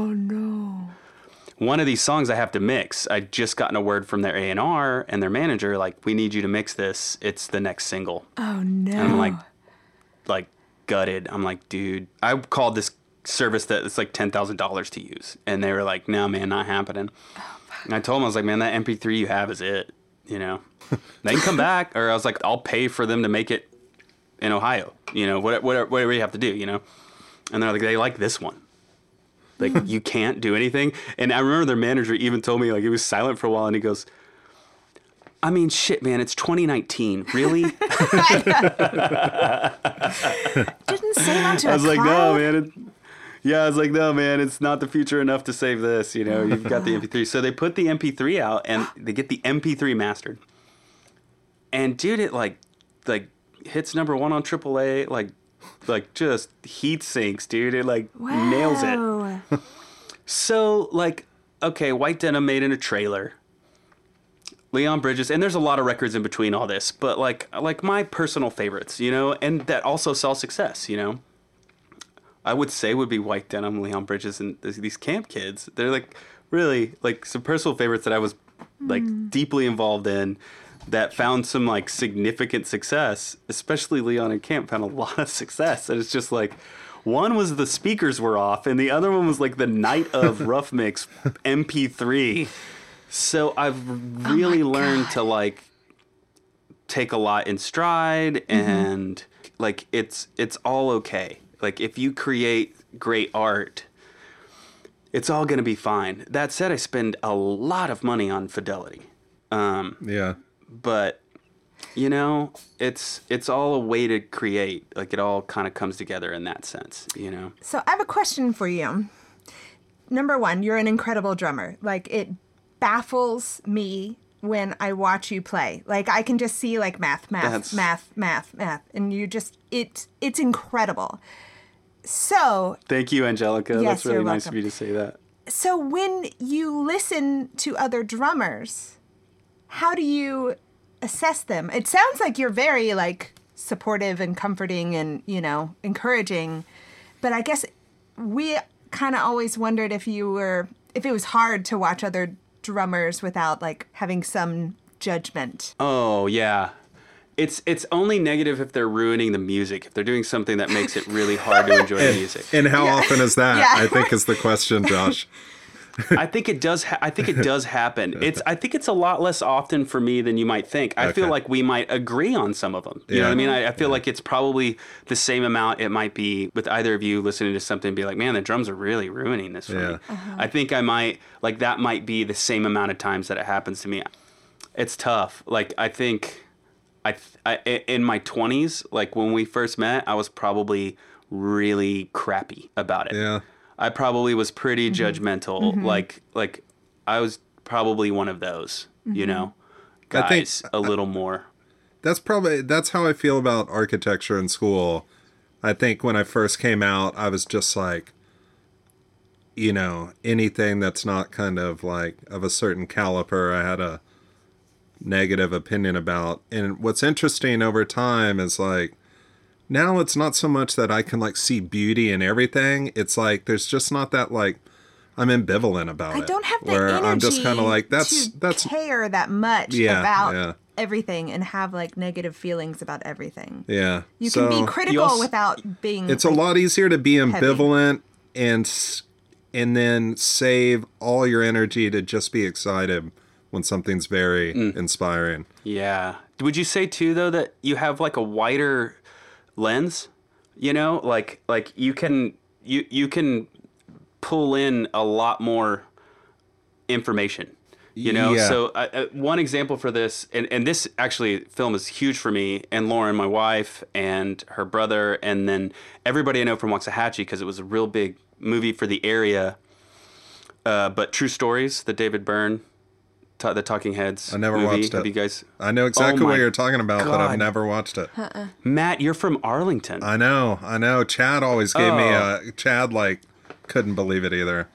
One of these songs I have to mix. I just gotten a word from their A and R and their manager, like, we need you to mix this. It's the next single. Oh no. And I'm like, like gutted. I'm like, dude, I called this service that it's like ten thousand dollars to use, and they were like, no, man, not happening. and I told them I was like, man, that MP3 you have is it. You know, [LAUGHS] they can come back, or I was like, I'll pay for them to make it in Ohio. You know, whatever, whatever, whatever you have to do. You know, and they're like, they like this one. Like hmm. you can't do anything. And I remember their manager even told me like he was silent for a while and he goes, I mean, shit, man, it's 2019. Really? [LAUGHS] Didn't save onto I a was like, no, man. It, yeah, I was like, no, man, it's not the future enough to save this. You know, you've got the MP3. [LAUGHS] So they put the MP3 out and they get the MP3 mastered. And dude, it like, like hits number one on AAA, like, like just heat sinks, dude. It like nails it. [LAUGHS] So, like, okay, White Denim made in a trailer. Leon Bridges, and there's a lot of records in between all this, but like, like my personal favorites, you know, and that also sell success, you know. I would say would be White Denim, Leon Bridges, and these camp kids. They're like really like some personal favorites that I was like hmm. deeply involved in that found some like significant success, especially Leon and Camp found a [LAUGHS] lot of success. And it's just like one was the speakers were off, and the other one was like the night of [LAUGHS] Rough Mix MP3. So I've really learned to like take a lot in stride and like it's it's all okay. Like if you create great art, it's all going to be fine. That said, I spend a lot of money on fidelity. Um, Yeah. But you know, it's it's all a way to create. Like it all kind of comes together in that sense, you know. So I have a question for you. Number one, you're an incredible drummer. Like it baffles me when I watch you play. Like I can just see like math, math, That's- math, math, math, and you just it's it's incredible. So Thank you, Angelica. Yes, That's really you're nice welcome. of you to say that. so when you listen to other drummers, how do you assess them? It sounds like you're very like supportive and comforting and, you know, encouraging. But I guess we kind of always wondered if you were if it was hard to watch other drummers without like having some judgment. Oh yeah. It's it's only negative if they're ruining the music. If they're doing something that makes it really hard to enjoy the [LAUGHS] music. And how often is that? [LAUGHS] Yeah. I think is the question, Josh. [LAUGHS] I think it does. Ha- I think it does happen. [LAUGHS] It's. I think it's a lot less often for me than you might think. I feel like we might agree on some of them. You know what I mean? I, I feel like it's probably the same amount. It might be with either of you listening to something and be like, "Man, the drums are really ruining this for Yeah. me." I think I might like that. Might be the same amount of times that it happens to me. It's tough. Like I think, I, I in my twenties, like when we first met, I was probably really crappy about it. Yeah. I probably was pretty Mm-hmm. judgmental. Like like I was probably one of those, you Mm-hmm. know. I think- Guys a little more. That's probably that's how I feel about architecture in school. I think when I first came out, I was just like you know, anything that's not kind of like of a certain caliper, I had a negative opinion about. And what's interesting over time is like now it's not so much that I can like see beauty in everything. It's like there's just not that like I'm ambivalent about I it. I don't have the where energy I'm just kind of like that's to that's care that much Yeah, about yeah. everything and have like negative feelings about everything. yeah. You so, can be critical also- without being. It's a lot easier to be ambivalent and and then save all your energy to just be excited when something's very Mm. inspiring. Yeah. Would you say too though that you have like a wider lens? You know, like like you can you you can pull in a lot more information. You know, Yeah. so uh, uh, one example for this, and, and this actually film is huge for me and Lauren, my wife, and her brother, and then everybody I know from Waxahachie because it was a real big movie for the area. Uh, but True Stories, the David Byrne, ta- the Talking Heads. I never movie. watched Have it. you guys? I know exactly Oh what you're talking about, but I've never watched it. Uh-uh. Matt, you're from Arlington. I know, I know. Chad always gave me Oh. a Chad like couldn't believe it either.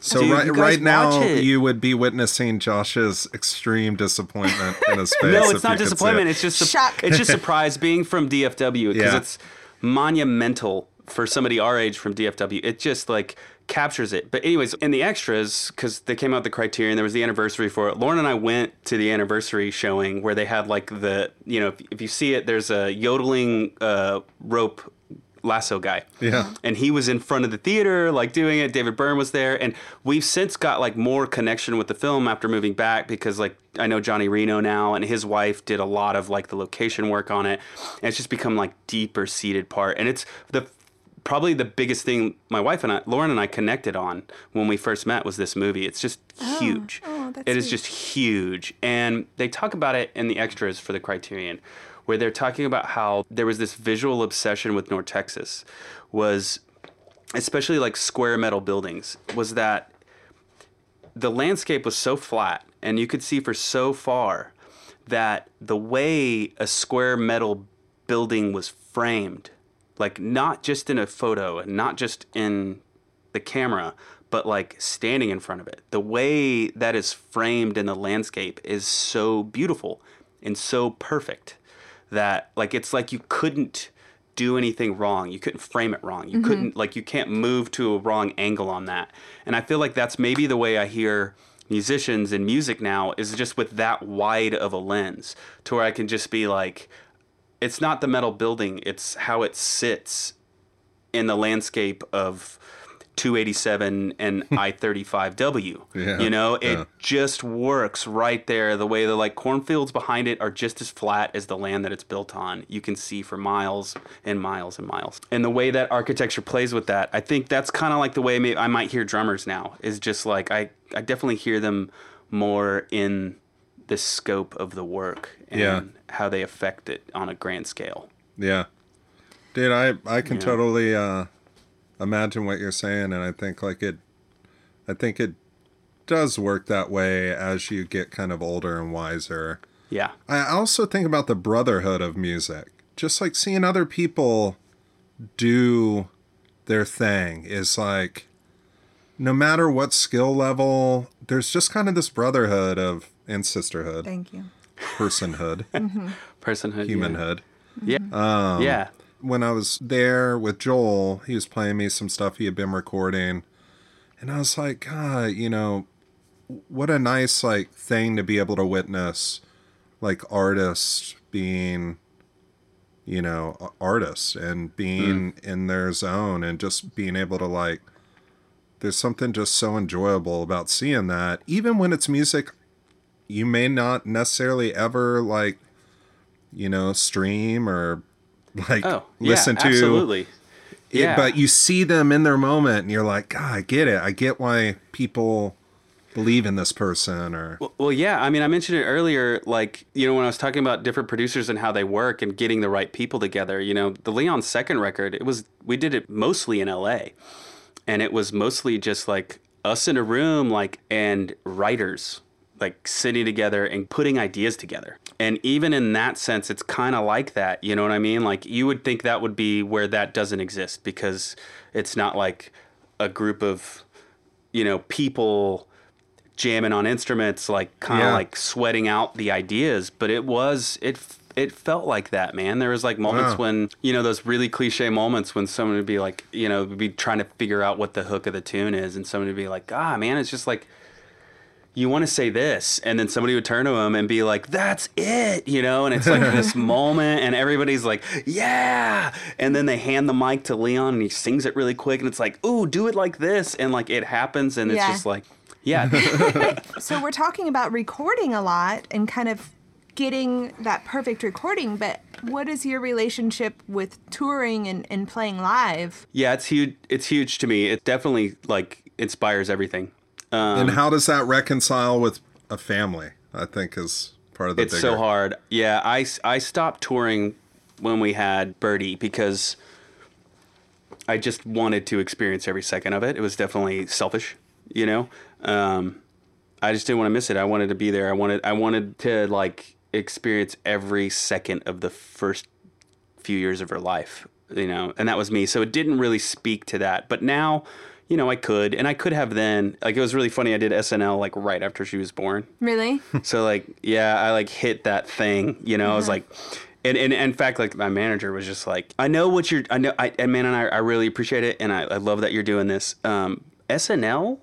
So Dude, right right now it. you would be witnessing Josh's extreme disappointment in his [LAUGHS] face. no, it's not you could see disappointment. it. It's just Shock. it's just [LAUGHS] surprise being from DFW because Yeah. it's monumental for somebody our age from DFW. It just like captures it. But anyways, in the extras, because they came out the Criterion, there was the anniversary for it. Lauren and I went to the anniversary showing where they had like the you know if, if you see it, there's a yodeling uh, rope lasso guy. Yeah. And he was in front of the theater, like doing it. David Byrne was there. And we've since got like more connection with the film after moving back because like I know Johnny Reno now and his wife did a lot of like the location work on it. And it's just become like deeper seated part. And it's the probably the biggest thing my wife and I, Lauren and I connected on when we first met was this movie. It's just oh. huge. oh, It is just huge. And they talk about it in the extras for the Criterion, where they're talking about how there was this visual obsession with North Texas, was especially like square metal buildings, was that the landscape was so flat and you could see for so far that the way a square metal building was framed, like not just in a photo and not just in the camera, but like standing in front of it, the way that is framed in the landscape is so beautiful and so perfect that like it's like you couldn't do anything wrong. You couldn't frame it wrong. You mm-hmm. couldn't like you can't move to a wrong angle on that. And I feel like that's maybe the way I hear musicians and music now is just with that wide of a lens to where I can just be like it's not the metal building, it's how it sits in the landscape of 287 and [LAUGHS] I-35W. Yeah, You know, it yeah. just works right there. The way the like cornfields behind it are just as flat as the land that it's built on. You can see for miles and miles and miles. And the way that architecture plays with that, I think that's kind of like the way I might hear drummers now. Is just like I I definitely hear them more in the scope of the work and Yeah. How they affect it on a grand scale. Yeah. Dude, I I can Yeah. totally uh imagine what you're saying and I think like it I think it does work that way as you get kind of older and wiser. Yeah. I also think about the brotherhood of music. Just like seeing other people do their thing is like no matter what skill level, there's just kind of this brotherhood of and sisterhood, Thank you. Personhood, [LAUGHS] mm-hmm. Personhood. humanhood. Yeah. Yeah. yeah. when I was there with Joel, he was playing me some stuff he had been recording, and I was like, God, you know, what a nice like thing to be able to witness, like artists being, you know, artists and being mm. in their zone and just being able to like. There's something just so enjoyable about seeing that, even when it's music you may not necessarily ever like, you know, stream or like Oh, listen yeah, to absolutely. it, Yeah. but you see them in their moment and you're like, God, I get it. I get why people believe in this person or Well, well, yeah. I mean, I mentioned it earlier. Like, you know, when I was talking about different producers and how they work and getting the right people together. You know, the Leon second record. It was we did it mostly in L.A. and it was mostly just like us in a room, like and writers like sitting together and putting ideas together. And even in that sense, it's kind of like that. You know what I mean? Like you would think that would be where that doesn't exist because it's not like a group of you know people jamming on instruments like kind of Yeah. like sweating out the ideas but it was it it felt like that man there was like moments Wow. when you know those really cliche moments when someone would be like you know be trying to figure out what the hook of the tune is and someone would be like ah man it's just like you want to say this and then somebody would turn to him and be like that's it you know and it's like [LAUGHS] this moment and everybody's like yeah and then they hand the mic to leon and he sings it really quick and it's like ooh do it like this and like it happens and it's just like yeah. [LAUGHS] So we're talking about recording a lot and kind of getting that perfect recording, but what is your relationship with touring and, and playing live? yeah it's huge it's huge to me. It definitely like inspires everything um, and how does that reconcile with a family? I think is part of the it's bigger. so hard yeah I I stopped touring when we had birdie because i just wanted to experience every second of it it was definitely selfish you know um, i just didn't want to miss it i wanted to be there i wanted i wanted to like experience every second of the first few years of her life, you know, and that was me. So it didn't really speak to that. But now, you know, I could, and I could have then. Like it was really funny. I did SNL like right after she was born. Really? [LAUGHS] So like, yeah, I like hit that thing. You know, I was like. And, and, and in fact, like my manager was just like, I know what you're, I know, I, and man, and I, I really appreciate it, and I, I love that you're doing this. Um, SNL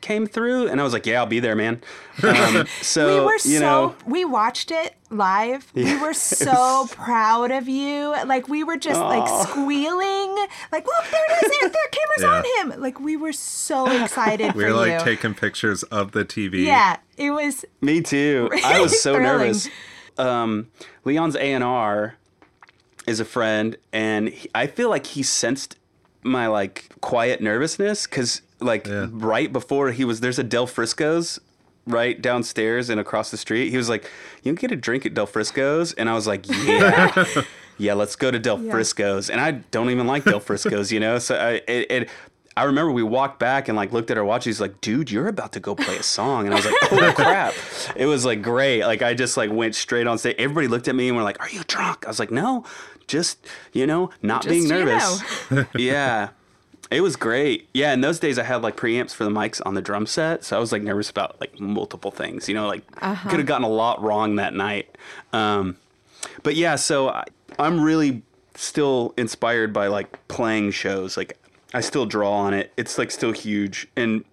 came through, and I was like, yeah, I'll be there, man. [LAUGHS] Um, so we were you so know, we watched it live. We were [LAUGHS] so proud of you. Like we were just like squealing. Like look, there it is. There, there camera's on him. Like we were so excited [LAUGHS] We for were like you. taking pictures of the TV. yeah, it was. Me too. I was so Thrilling. nervous. Um, Leon's A and R is a friend, and he, I feel like he sensed my like quiet nervousness because like Yeah. right before he was there's a Del Frisco's right downstairs and across the street. He was like, "You can get a drink at Del Frisco's," and I was like, [LAUGHS] "Yeah." Yeah, let's go to Del Frisco's, and I don't even like Del Frisco's, you know. So I, it, it, I remember we walked back and like looked at our watch. He's like, "Dude, you're about to go play a song," and I was like, "Oh [LAUGHS] crap!" It was like great. Like I just like went straight on stage. Everybody looked at me and were like, "Are you drunk?" I was like, "No, just you know, not Just, being you nervous." yeah. It was great. Yeah, in those days I had like preamps for the mics on the drum set, so I was like nervous about like multiple things. You know, like could have gotten a lot wrong that night. Um, but yeah, so I, I'm really still inspired by like playing shows. Like I still draw on it. It's like still huge, and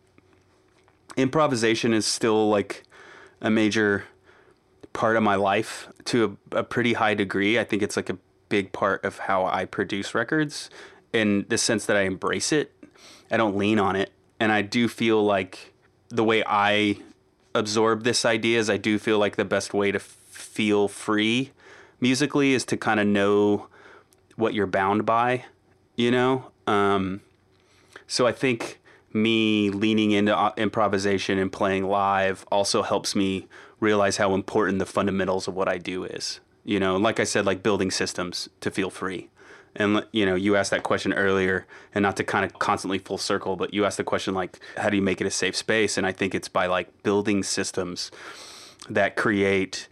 improvisation is still like a major part of my life to a, a pretty high degree. I think it's like a big part of how I produce records in the sense that I embrace it. I don't lean on it. And I do feel like the way I absorb this idea is I do feel like the best way to f- feel free musically is to kind of know what you're bound by, you know? Um, so I think me leaning into uh, improvisation and playing live also helps me realize how important the fundamentals of what I do is. You know, like I said, like building systems to feel free. And you know, you asked that question earlier, and not to kind of constantly full circle, but you asked the question like, how do you make it a safe space? And I think it's by like building systems that create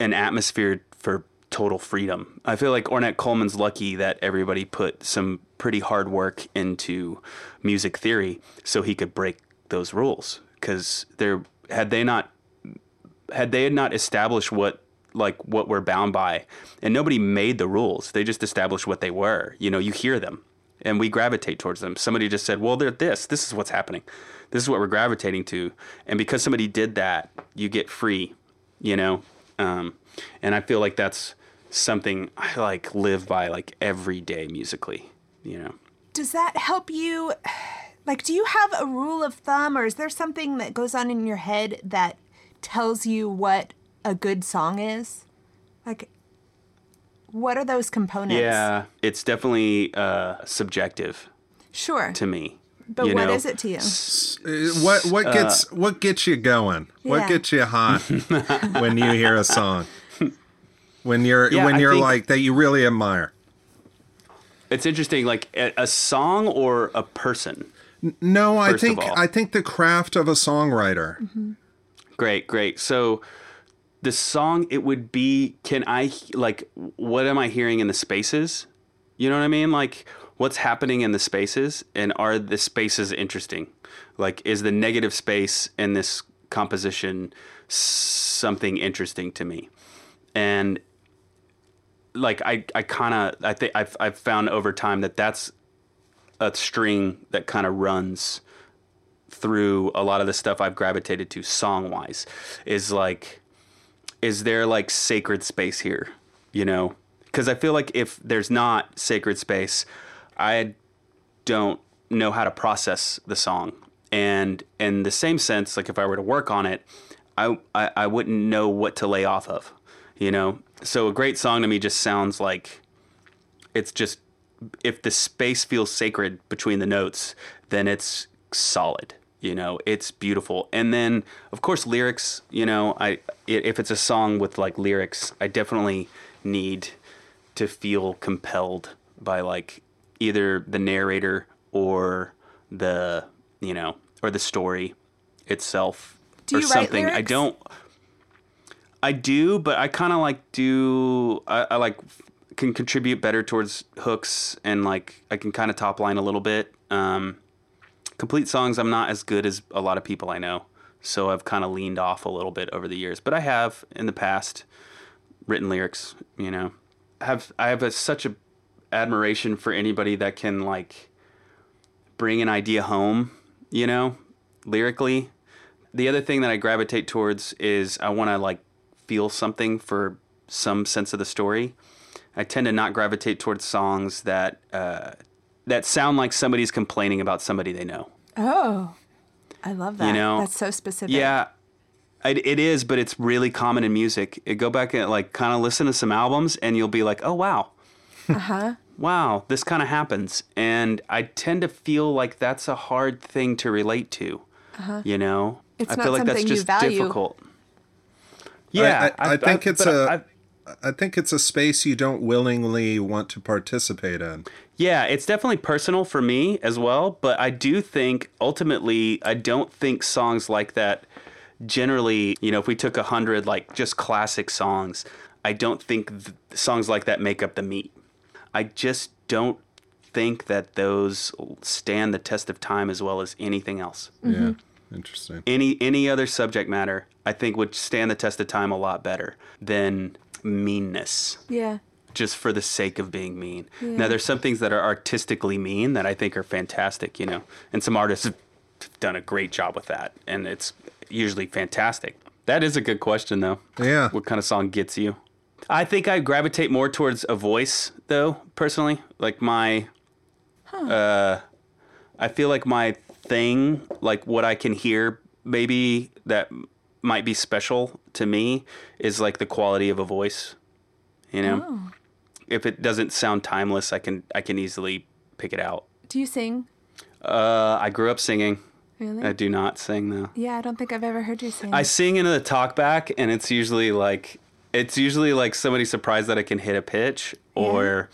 an atmosphere for total freedom. I feel like Ornette Coleman's lucky that everybody put some pretty hard work into music theory so he could break those rules. Because there, had they not, had they not established what like what we're bound by, and nobody made the rules, they just established what they were. You know, you hear them, and we gravitate towards them. Somebody just said, "Well, they're this. This is what's happening. This is what we're gravitating to." And because somebody did that, you get free. You know, um, and I feel like that's something I like live by like every day musically. You know. Does that help you? Like, do you have a rule of thumb, or is there something that goes on in your head that tells you what a good song is? Like, what are those components? Yeah, it's definitely uh, subjective Sure. to me. but you what know? is it to you? Uh, What what gets what gets you going? What gets you hot [LAUGHS] when you hear a song? When you're Yeah, when I you're like that you really admire. It's interesting, like a, a song or a person. No, I think. I think the craft of a songwriter. Great, great. So the song, it would be, can I, like, what am I hearing in the spaces? You know what I mean? Like, what's happening in the spaces? And are the spaces interesting? Like, is the negative space in this composition something interesting to me? And like I, I kind of I think I've I've found over time that that's a string that kind of runs through a lot of the stuff I've gravitated to song wise is like is there like sacred space here you know? Because I feel like if there's not sacred space I don't know how to process the song. And in the same sense like if I were to work on it I, I, I wouldn't know what to lay off of you know? So a great song to me just sounds like it's just if the space feels sacred between the notes then it's solid you know it's beautiful and then of course lyrics you know i if it's a song with like lyrics i definitely need to feel compelled by like either the narrator or the you know or the story itself Do or something i don't I do, but I kind of like do. I, I like can contribute better towards hooks and like I can kind of top line a little bit. Um, complete songs, I'm not as good as a lot of people I know, so I've kind of leaned off a little bit over the years. But I have in the past written lyrics. You know, I have I have a, such a admiration for anybody that can like bring an idea home. You know, lyrically. The other thing that I gravitate towards is I want to like feel something for some sense of the story. I tend to not gravitate towards songs that uh, that sound like somebody's complaining about somebody they know. Oh, I love that. You know, That's so specific. Yeah, it, it is, but it's really common in music. It, go back and like kind of listen to some albums, and you'll be like, oh wow, Uh huh. [LAUGHS] wow, this kind of happens. And I tend to feel like that's a hard thing to relate to. You know? Uh-huh. It's I not feel like that's something just difficult. Yeah, I, I think it's but a. I- I think it's a space you don't willingly want to participate in. Yeah, it's definitely personal for me as well, but I do think ultimately I don't think songs like that generally, you know, if we took a hundred like just classic songs, I don't think th- songs like that make up the meat. I just don't think that those stand the test of time as well as anything else. Yeah, mm-hmm. interesting. Any any other subject matter, I think would stand the test of time a lot better than meanness Yeah. just for the sake of being mean. Now, there's some things that are artistically mean that I think are fantastic, you know, and some artists have done a great job with that, and it's usually fantastic. That is a good question, though. Yeah. What kind of song gets you? I think I gravitate more towards a voice, though, personally. Like my, uh, I feel like my thing, like what I can hear, maybe that might be special to me, is like the quality of a voice. You know, if it doesn't sound timeless, I can I can easily pick it out. Do you sing? Uh, I grew up singing. Really? I do not sing though. yeah, I don't think I've ever heard you sing. I sing into the talkback, and it's usually like it's usually like somebody surprised that I can hit a pitch, or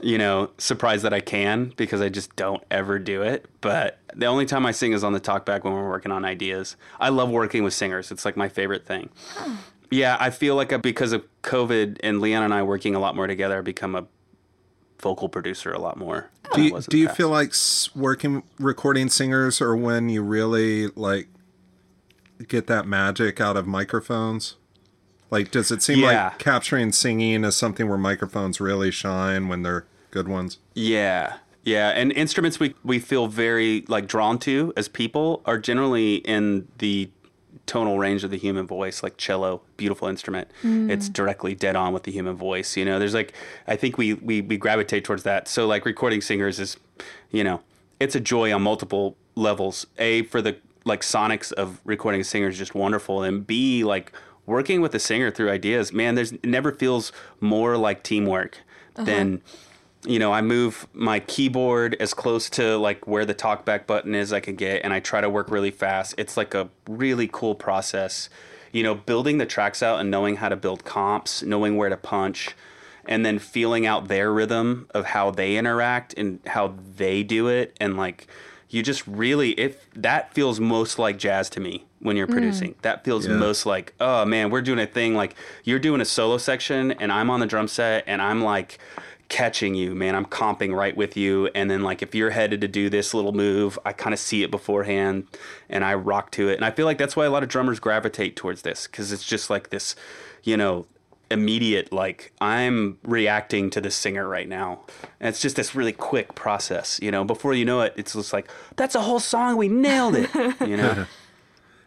you know, surprised that I can because I just don't ever do it. But the only time I sing is on the talkback when we're working on ideas. I love working with singers; it's like my favorite thing. Yeah, I feel like I, because of COVID and Leon and I working a lot more together, I've become a vocal producer a lot more. Oh. Do you, do you feel like working recording singers or when you really like get that magic out of microphones? Like, does it seem Yeah. like capturing singing is something where microphones really shine when they're good ones? Yeah. Yeah, and instruments we we feel very like drawn to as people are generally in the tonal range of the human voice, like cello, beautiful instrument. Mm. It's directly dead on with the human voice. You know, there's like I think we we we gravitate towards that. So like recording singers is, you know, it's a joy on multiple levels. A for the like sonics of recording a singer is just wonderful, and B like working with a singer through ideas. Man, there's it never feels more like teamwork uh-huh. than you know, I move my keyboard as close to like where the talkback button is I can get, and I try to work really fast. It's like a really cool process. You know, building the tracks out and knowing how to build comps, knowing where to punch, and then feeling out their rhythm of how they interact and how they do it. And like, you just really, if that feels most like jazz to me when you're mm. producing, that feels Yeah. most like, oh man, we're doing a thing. Like, you're doing a solo section, and I'm on the drum set, and I'm like, catching you, man. I'm comping right with you. And then like if you're headed to do this little move, I kind of see it beforehand and I rock to it. And I feel like that's why a lot of drummers gravitate towards this cuz it's just like this, you know, immediate like I'm reacting to the singer right now. And it's just this really quick process, you know. Before you know it, it's just like that's a whole song, we nailed it, you know. [LAUGHS]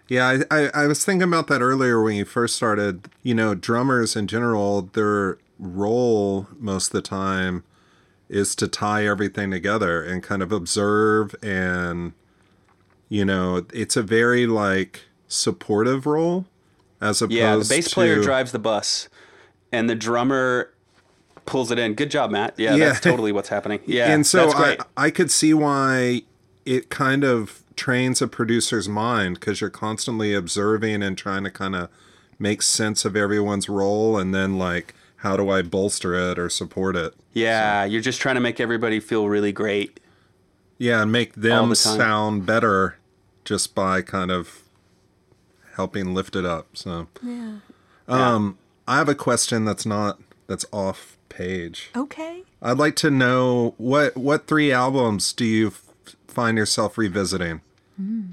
Yeah, I, I, I was thinking about that earlier when you first started. You know, drummers in general, their role most of the time is to tie everything together and kind of observe and, you know, it's a very like supportive role as opposed Yeah, the bass player drives the bus, and the drummer pulls it in. Good job, Matt. Yeah, Yeah. that's totally what's happening. Yeah, and so I. I could see why it kind of trains a producer's mind because you're constantly observing and trying to kind of make sense of everyone's role and then like how do I bolster it or support it? yeah, you're just trying to make everybody feel really great. Yeah, and make them the sound better just by kind of helping lift it up. So yeah. um I have a question that's not that's off page. Okay. I'd like to know what what three albums do you f- find yourself revisiting?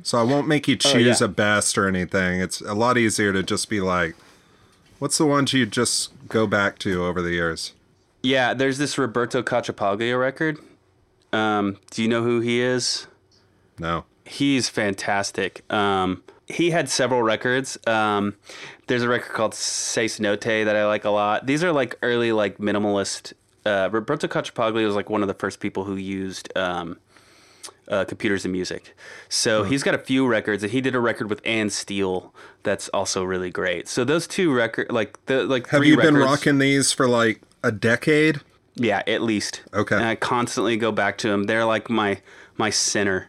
So I won't make you choose yeah. a best or anything. It's a lot easier to just be like, what's the ones you just go back to over the years? Yeah, there's this Roberto Cacciapaglia record. Um, do you know who he is? No. He's fantastic. Um, he had several records. Um, there's a record called Seis Note that I like a lot. These are like early, like minimalist. Uh, Roberto Cacciapaglia was like one of the first people who used um, uh, computers and music. So he's got a few records, and he did a record with Ann Steele that's also really great. So those two record, like the like Have three you been rocking these for like a decade? Yeah, at least. Okay. And I constantly go back to them. They're like my my center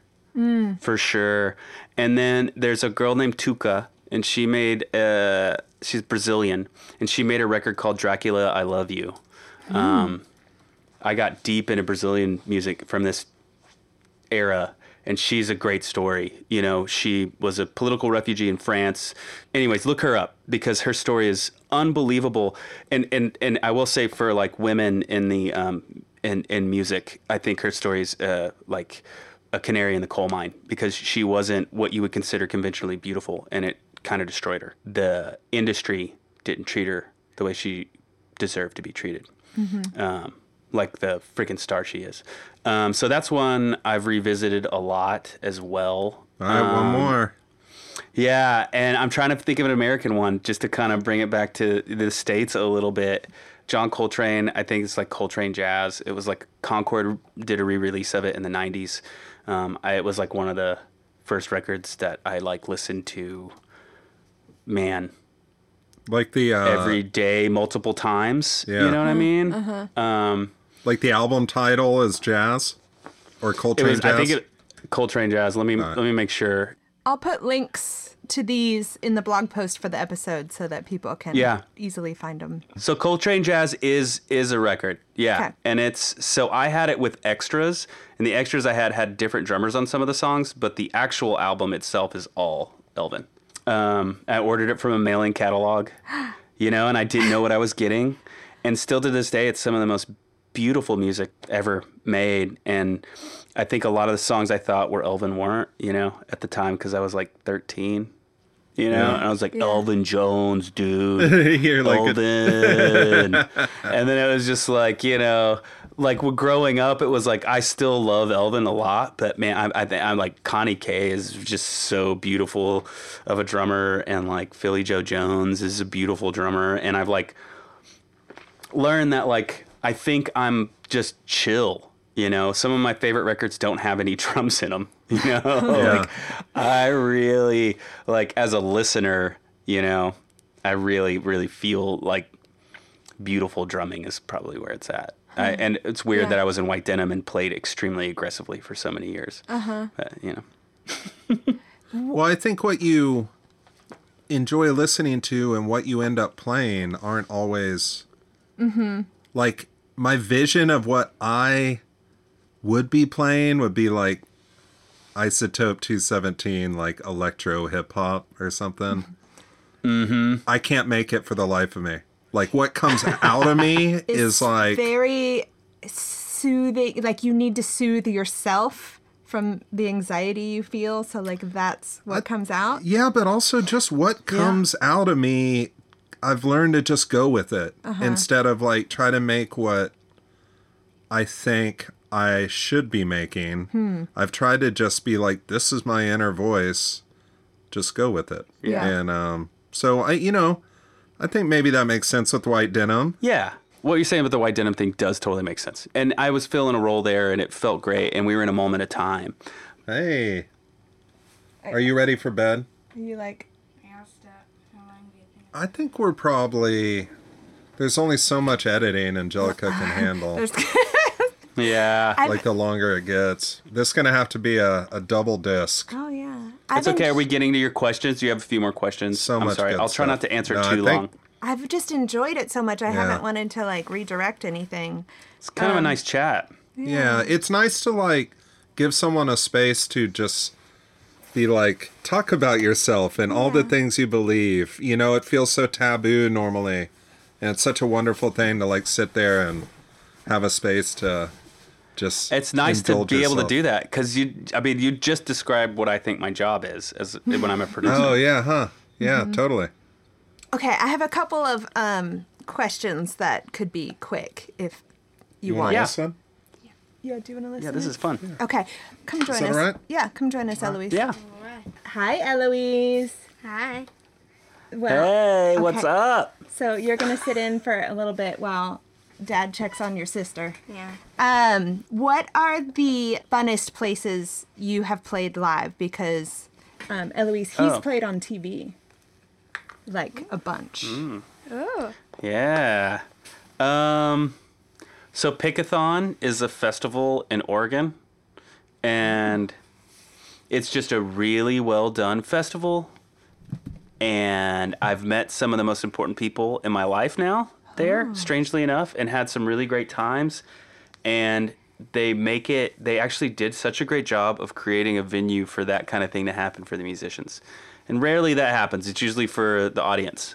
for sure. And then there's a girl named Tuca, and she made uh she's Brazilian, and she made a record called Dracula I Love You. Um, I got deep into Brazilian music from this era and she's a great story. You know she was a political refugee in france. Anyways look her up because her story is unbelievable. And and and i will say for like women in the um in in music i think her story is uh like a canary in the coal mine because she wasn't what you would consider conventionally beautiful and it kind of destroyed her. The industry didn't treat her the way she deserved to be treated. Um, like the freaking star she is. Um, so that's one I've revisited a lot as well. All right, one Um, more. Yeah, and I'm trying to think of an American one just to kind of bring it back to the states a little bit. John Coltrane, I think it's like Coltrane Jazz. It was like Concord did a re-release of it in the '90s. Um, I, it was like one of the first records that I like listened to. Man, Like the uh, every day, multiple times. Yeah. You know what I mean? Uh-huh. Like the album title is jazz or Coltrane was. jazz. I think it. Coltrane Jazz. Let me let me make sure. I'll put links to these in the blog post for the episode so that people can Yeah. easily find them. So Coltrane Jazz is is a record, yeah, Okay. and it's so I had it with extras, and the extras I had had different drummers on some of the songs, but the actual album itself is all Elvin. Um, I ordered it from a mailing catalog, [GASPS] you know, and I didn't know what I was getting, and still to this day, it's some of the most beautiful music ever made, and I think a lot of the songs I thought were Elvin weren't, you know, at the time because I was like thirteen. You know, Yeah. and I was like Yeah. Elvin Jones, dude. [LAUGHS] You're like a- Elvin. [LAUGHS] and then it was just like, you know, like when growing up, it was like I still love Elvin a lot, but man, I, I think I'm like Connie Kay is just so beautiful of a drummer, and like Philly Joe Jones is a beautiful drummer, and I've like learned that like I think I'm just chill. You know, some of my favorite records don't have any [LAUGHS] drums in them. You know, [LAUGHS] like I really like as a listener. You know, I really really feel like beautiful drumming is probably where it's at. I, and it's weird Yeah. that I was in white denim and played extremely aggressively for so many years. Uh-huh. But, you know, [LAUGHS] Well, I think what you enjoy listening to and what you end up playing aren't always Mm-hmm. like my vision of what I would be playing would be like Isotope 217, like electro hip hop or something. [LAUGHS] Mm-hmm. I can't make it for the life of me. Like what comes out of me [LAUGHS] is like very soothing. Like you need to soothe yourself from the anxiety you feel. So like that's what comes out. Yeah, but also just what comes out of me, I've learned to just go with it instead of like try to make what I think I should be making. I've tried to just be like, this is my inner voice. Just go with it. Yeah. And um, so I, you know, I think maybe that makes sense with white denim. Yeah. What you're saying about the white denim thing does totally make sense. And I was filling a role there and it felt great and we were in a moment of time. Hey, are you ready for bed? Are you like I think we're probably. There's only so much editing Angelica can [LAUGHS] handle. there's [LAUGHS] Yeah. I- like the longer it gets. This is gonna have to be a, a double disc. Oh yeah. it's okay. Are we getting to your questions? Do you have a few more questions? So I'm much sorry. good I'll try stuff. not to answer No, too think- long. I've just enjoyed it so much. I Yeah. haven't wanted to like redirect anything. It's kind of a Um, nice chat. Yeah. it's nice to like give someone a space to just be like talk about yourself and all the things you believe. You know, it feels so taboo normally. And it's such a wonderful thing to like sit there and have a space to just It's nice to indulge be able to do that because you, I mean, you just described what I think my job is as when I'm a producer. Oh yeah, huh? Yeah, Mm-hmm. totally. Okay, I have a couple of um, questions that could be quick if you, You want. want Yeah. this one? Yeah, do you want to listen? yeah, this is fun. Okay, come join that us. all right? Yeah, come join us, Eloise. Yeah. Hi, Eloise. Hi. Well, Hey, what's up? So you're gonna sit in for a little bit while Dad checks on your sister. Yeah. Um, what are the funnest places you have played live? Because um, Eloise, he's Oh. played on TV, like a bunch. Mm. Oh. Yeah. Um, So Pickathon is a festival in Oregon, and it's just a really well done festival. And I've met some of the most important people in my life now there, oh. strangely enough, and had some really great times. And they make it, they actually did such a great job of creating a venue for that kind of thing to happen for the musicians. And rarely that happens, it's usually for the audience.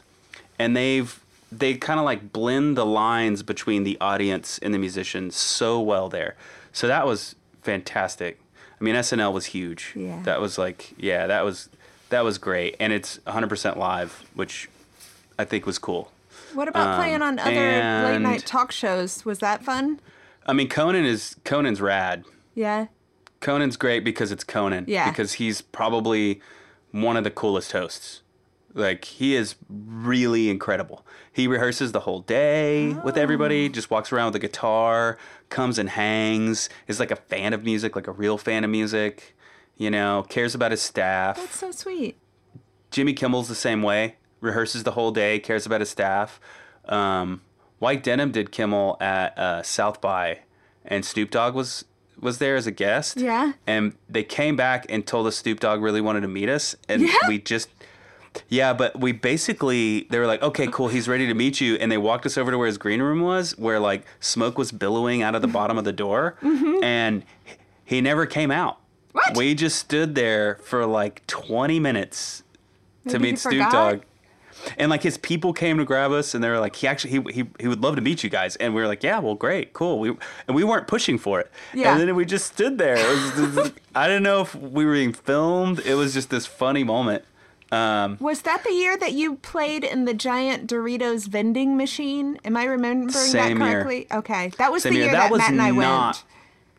And they've, they kind of like blend the lines between the audience and the musicians so well there. So that was fantastic. I mean, SNL was huge. Yeah. That was like, yeah, that was that was great, and it's 100% live, which I think was cool. What about Um, playing on other late night talk shows? Was that fun? I mean, Conan is Conan's rad. Yeah. Conan's great because it's Conan. Yeah. Because he's probably one of the coolest hosts. Like he is really incredible. He rehearses the whole day with Oh. everybody, just walks around with a guitar, comes and hangs, is like a fan of music, like a real fan of music, you know, cares about his staff. That's so sweet. Jimmy Kimmel's the same way. Rehearses the whole day, cares about his staff. Um, White Denim did Kimmel at uh, South by, and Snoop Dogg was was there as a guest. Yeah. And they came back and told us Snoop Dogg really wanted to meet us, and Yeah? we just. Yeah, but we basically they were like, okay, cool, he's ready to meet you, and they walked us over to where his green room was, where like smoke was billowing out of the bottom of the door, mm-hmm. and he never came out. What? We just stood there for like 20 minutes to Maybe he meet Snoop forgot? Dogg. And like his people came to grab us, and they were like, "He actually he, he he would love to meet you guys." And we were like, "Yeah, well, great, cool." We and we weren't pushing for it. Yeah. And then we just stood there. It was [LAUGHS] I didn't know if we were being filmed. It was just this funny moment. Um, Was that the year that you played in the giant Doritos vending machine? Am I remembering Same that year. correctly? Okay. That was same the year. year that, was Matt and I not. went.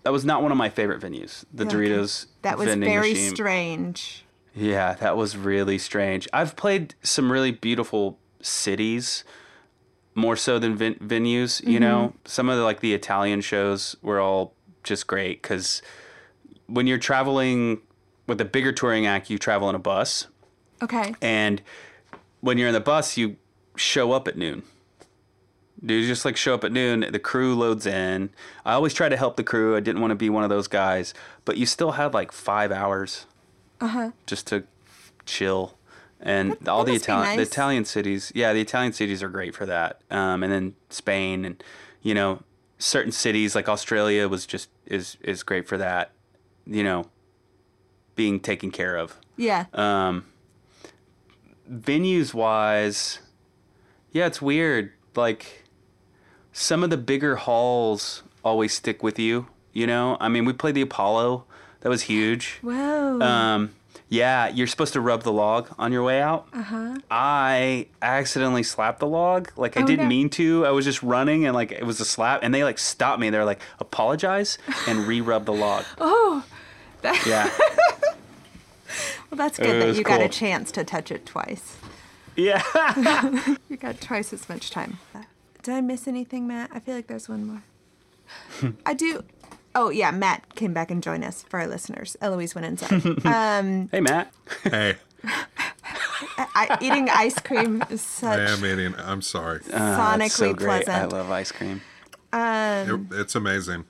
That was not one of my favorite venues. The Okay. Doritos. That was very machine. strange. Yeah, that was really strange. I've played some really beautiful cities, more so than ven- venues. You know, some of the like the Italian shows were all just great because when you're traveling with a bigger touring act, you travel in a bus, Okay. and when you're in the bus, you show up at noon. You just like show up at noon. The crew loads in. I always try to help the crew. I didn't want to be one of those guys, but you still had like five hours uh-huh. just to chill. And all the must be Italian, the. Italian cities, yeah, the Italian cities are great for that. Um, and then Spain, and you know, certain cities like Australia was just is is great for that. You know, being taken care of Yeah. um, venues wise, yeah, it's weird. Like some of the bigger halls always stick with you. You know, I mean, we played the Apollo. That was huge. Whoa. Um, yeah, you're supposed to rub the log on your way out. Uh-huh. I accidentally slapped the log. Like I Oh, didn't no. mean to. I was just running and like it was a slap and they like stopped me. They're like, apologize and re-rub the log. [LAUGHS] oh. That, Yeah. [LAUGHS] well, that's It good that was you got a chance to touch it twice. Yeah. [LAUGHS] [LAUGHS] You got twice as much time. Did I miss anything, Matt? I feel like there's one more. [LAUGHS] I do. Oh yeah, Matt came back and joined us for our listeners. Eloise went inside. um, hey, Matt. Hey, I, eating ice cream is such. I such am eating. I'm sorry. Ah, sonically it's so great. pleasant. I love ice cream. Um, It- it's amazing.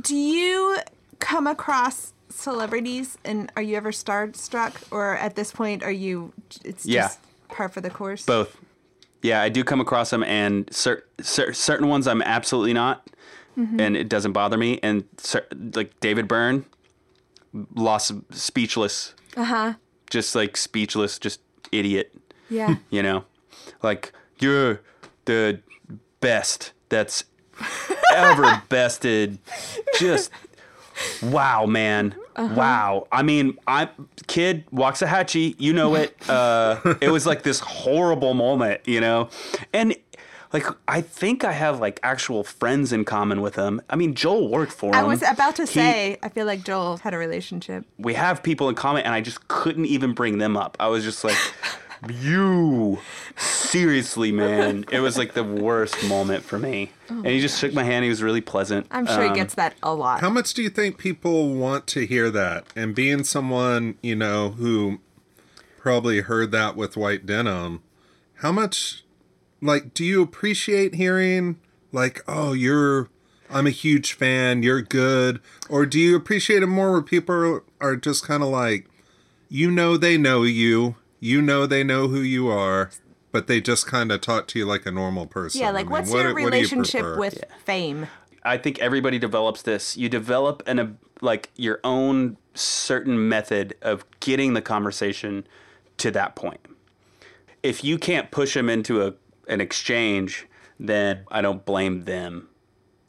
Do you come across celebrities and are you ever starstruck, or at this point are you? It's Yeah. just par for the course. Both. Yeah, I do come across them, and cer- cer- certain ones I'm absolutely not, and it doesn't bother me. And cer- like David Byrne, lost speechless, Uh huh. just like speechless, just idiot. Yeah. [LAUGHS] You know, like you're the best that's [LAUGHS] ever bested. Just wow, man. Wow. I mean, I kid Waxahachie, you know it. [LAUGHS] Uh, it was like this horrible moment, you know, and. Like I think I have like actual friends in common with him. I mean, Joel worked for him. I was about to He- say. I feel like Joel had a relationship. we have people in common and I just couldn't even bring them up. I was just like, you seriously, man. It was like the worst moment for me. and he just shook my hand. He was really pleasant. I'm sure Um, he gets that a lot. How much do you think people want to hear that? And being someone, you know, who probably heard that with white denim, how much, like, do you appreciate hearing like, oh, you're, I'm a huge fan, you're good? Or do you appreciate it more where people are just kind of like, you know, they know you, you know, they know who you are, but they just kind of talk to you like a normal person? Yeah, I like mean, what's what- your what you relationship prefer? with fame? I think everybody develops this. You develop an a like your own certain method of getting the conversation to that point. If you can't push them into a an exchange, then I don't blame them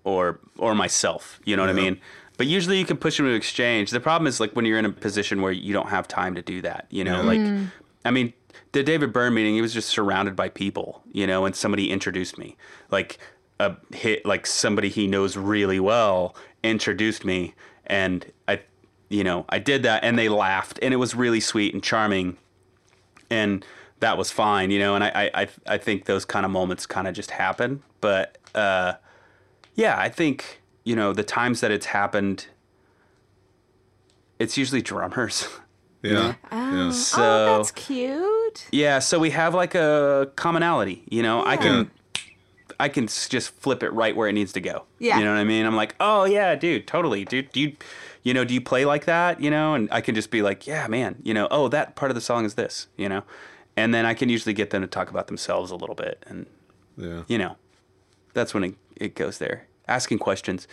or or myself. You know what I mean? But usually you can push them to exchange. The problem is like when you're in a position where you don't have time to do that. You know, Yeah. like mm. I mean, the David Byrne meeting, he was just surrounded by people, you know, and somebody introduced me. Like a hit like somebody he knows really well introduced me and I you know, I did that and they laughed and it was really sweet and charming and that was fine, you know, and I I, I, think those kind of moments kind of just happen. But uh yeah, I think, you know, the times that it's happened it's usually drummers. [LAUGHS] Yeah. yeah. Oh, oh, so oh, that's cute. yeah, so we have like a commonality, you know. I can I can just flip it right where it needs to go. Yeah. You know what I mean? I'm like, "Oh yeah, dude, totally. Dude, do you you know, do you play like that, you know?" And I can just be like, "Yeah, man, you know, oh, that part of the song is this, you know." And then I can usually get them to talk about themselves a little bit and Yeah. you know, that's when it, it goes there. Asking questions.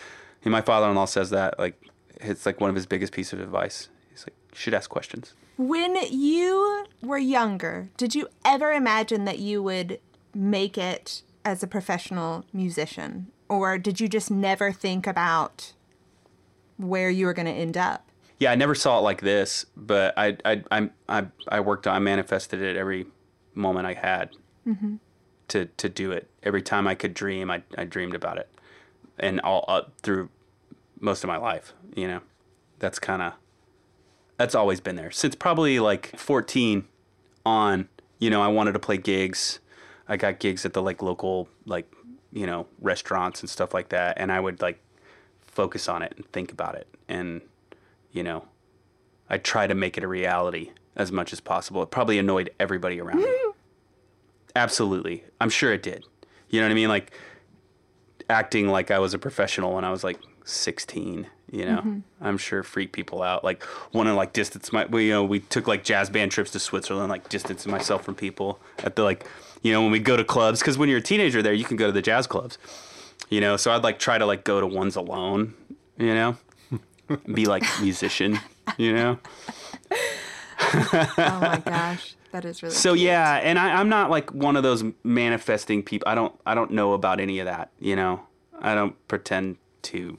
And my father-in-law says that like it's like one of his biggest piece of advice. Like, "You should ask questions." When you were younger, did you ever imagine that you would make it as a professional musician? Or did you just never think about where you were going to end up? Yeah, I never saw it like this, but I I I I, I worked on I manifested it every moment I had mm-hmm. to to do it. Every time I could dream, I I dreamed about it, and all up through most of my life. You know, that's kind of that's always been there since probably like 14 on. You know, I wanted to play gigs. I got gigs at the like local like you know restaurants and stuff like that, and I would like focus on it and think about it and you know, I try to make it a reality as much as possible. It probably annoyed everybody around me. [LAUGHS] Absolutely. I'm sure it did. You know what I mean? Like acting like I was a professional when I was like 16, you know. Mm-hmm. I'm sure freak people out. Like want to like distance my we you know, we took like jazz band trips to Switzerland like distance myself from people at the like you know when we go to clubs cuz when you're a teenager there you can go to the jazz clubs. You know, so I'd like try to like go to ones alone, you know? [LAUGHS] Be like musician, you know? Oh my [LAUGHS] gosh, that is really So cute. yeah, and I, I'm not like one of those manifesting people. I don't I don't know about any of that. You know, I don't pretend to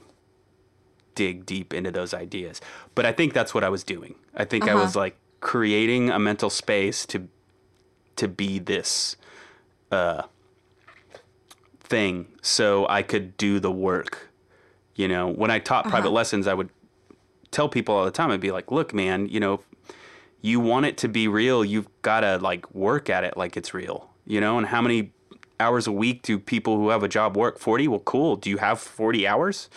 dig deep into those ideas. But I think that's what I was doing. I think I was like creating a mental space to to be this uh, thing, so I could do the work. You know, when I taught private lessons, I would tell people all the time. I'd be like, "Look, man, you know, you want it to be real, you've got to like work at it like it's real, you know? And how many hours a week do people who have a job work? 40? Well, cool. Do you have 40 hours?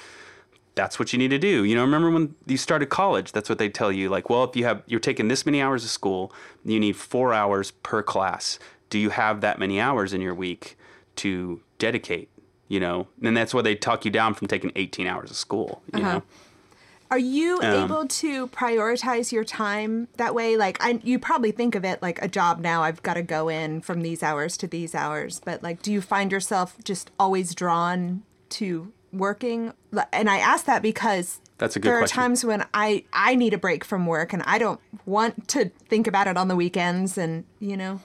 That's what you need to do. You know, remember when you started college, that's what they tell you like, well, if you have you're taking this many hours of school, you need 4 hours per class. Do you have that many hours in your week to dedicate, you know? And that's why they talk you down from taking 18 hours of school, you know? Are you Um, able to prioritize your time that way? Like, I, you probably think of it like a job now. I've got to go in from these hours to these hours. But like, do you find yourself just always drawn to working? And I ask that because That's a good there question. are times when I I need a break from work and I don't want to think about it on the weekends. And you know,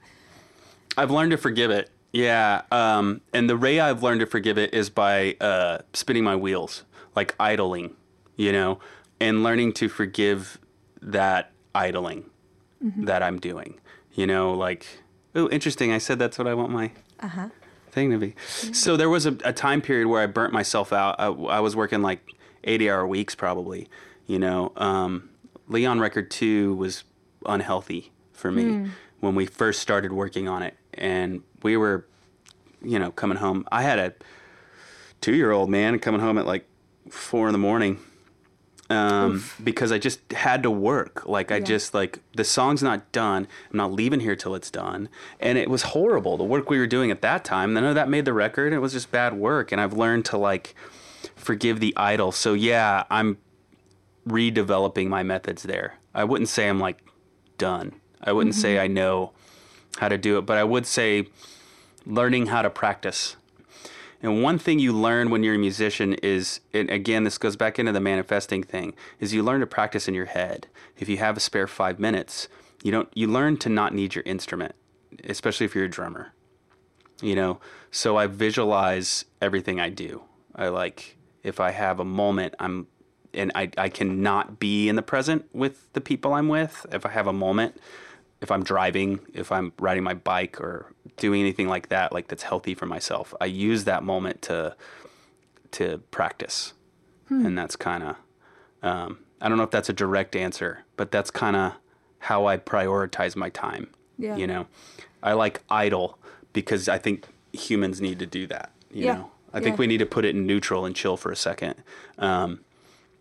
I've learned to forgive it. Yeah. Um, and the way I've learned to forgive it is by uh, spinning my wheels, like idling, you know, and learning to forgive that idling that I'm doing. You know, like, oh, interesting. I said that's what I want my thing to be. So there was a, a time period where I burnt myself out. I, I was working like 80 hour weeks probably, you know. Um, Leon Record 2 was unhealthy for me when we first started working on it. And we were, you know, coming home. I had a two year old man coming home at like four in the morning um, because I just had to work. Like I Yeah. just like the song's not done. I'm not leaving here till it's done, and it was horrible. The work we were doing at that time. None of that made the record. It was just bad work, and I've learned to like forgive the idol. So yeah, I'm redeveloping my methods there. I wouldn't say I'm like done. I wouldn't say I know how to do it, but I would say learning how to practice. And one thing you learn when you're a musician is, and again, this goes back into the manifesting thing, is you learn to practice in your head. If you have a spare five minutes, you don't, you learn to not need your instrument, especially if you're a drummer. You know, so I visualize everything I do. I like if I have a moment, I'm, and I I cannot be in the present with the people I'm with. If I have a moment, if I'm driving, if I'm riding my bike or doing anything like that, like that's healthy for myself, I use that moment to to practice, and that's kind of um, I don't know if that's a direct answer, but that's kind of how I prioritize my time. Yeah. You know, I like idle because I think humans need to do that. You Yeah. know, I think we need to put it in neutral and chill for a second. Um,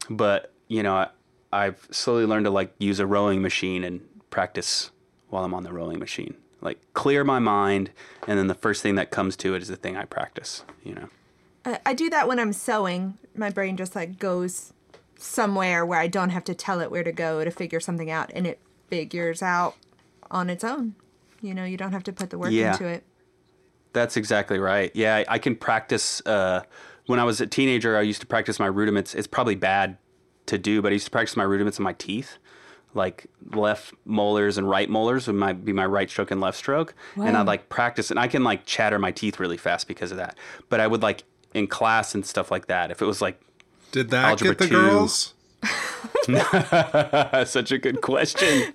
but you know, I, I've slowly learned to like use a rowing machine and practice while I'm on the rowing machine. Like clear my mind, and then the first thing that comes to it is the thing I practice. You know. I, I do that when I'm sewing. My brain just like goes somewhere where I don't have to tell it where to go to figure something out, and it figures out on its own. You know, you don't have to put the work Yeah. into it. That's exactly right. Yeah, I, I can practice. Uh, when I was a teenager, I used to practice my rudiments. It's probably bad to do, but I used to practice my rudiments in my teeth, like left molars and right molars would my, be my right stroke and left stroke, and I'd like practice. And I can like chatter my teeth really fast because of that. But I would like in class and stuff like that. If it was like Did that Algebra get the two. girls? [LAUGHS] [LAUGHS] such a good question.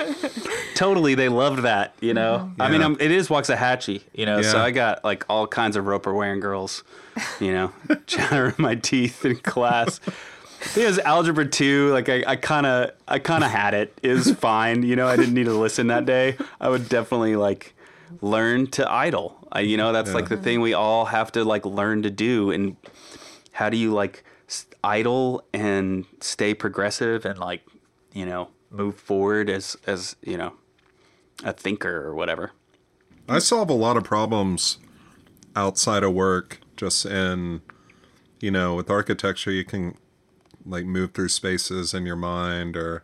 [LAUGHS] totally, they loved that. You know, I mean, Yeah. um, it is Waxahachie. You know, so I got like all kinds of roper wearing girls. You know, chattering my teeth in class. It was algebra two. Like I, I kind of, I kind of had it. It was [LAUGHS] fine. You know, I didn't need to listen that day. I would definitely like learn to idle. I, you know, that's like the thing we all have to like learn to do. And how do you like idle and stay progressive and like, you know, move forward as as you know, a thinker or whatever. I solve a lot of problems outside of work, just in, you know, with architecture, you can like move through spaces in your mind or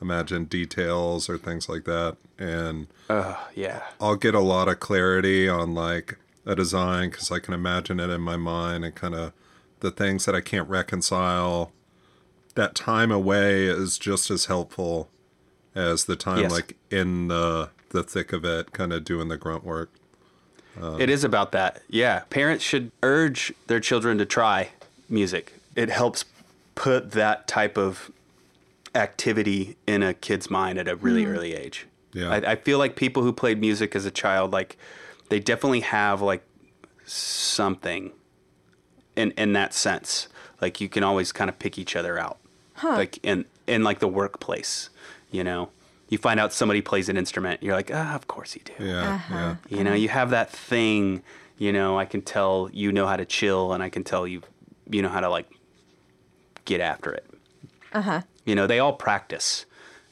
imagine details or things like that. And Uh, yeah. I'll get a lot of clarity on like a design because I can imagine it in my mind and kind of the things that I can't reconcile. That time away is just as helpful as the time Yes. like in the the thick of it, kind of doing the grunt work. It is about that. Yeah. Parents should urge their children to try music. It helps put that type of activity in a kid's mind at a really early age. Yeah. I, I feel like people who played music as a child, like, they definitely have like something in in that sense. Like you can always kind of pick each other out. Like in in like the workplace, you know. You find out somebody plays an instrument, you're like, ah, of course you do. Yeah, yeah. You know, you have that thing, you know, I can tell you know how to chill and I can tell you you know how to like get after it. Uh-huh. You know, they all practice.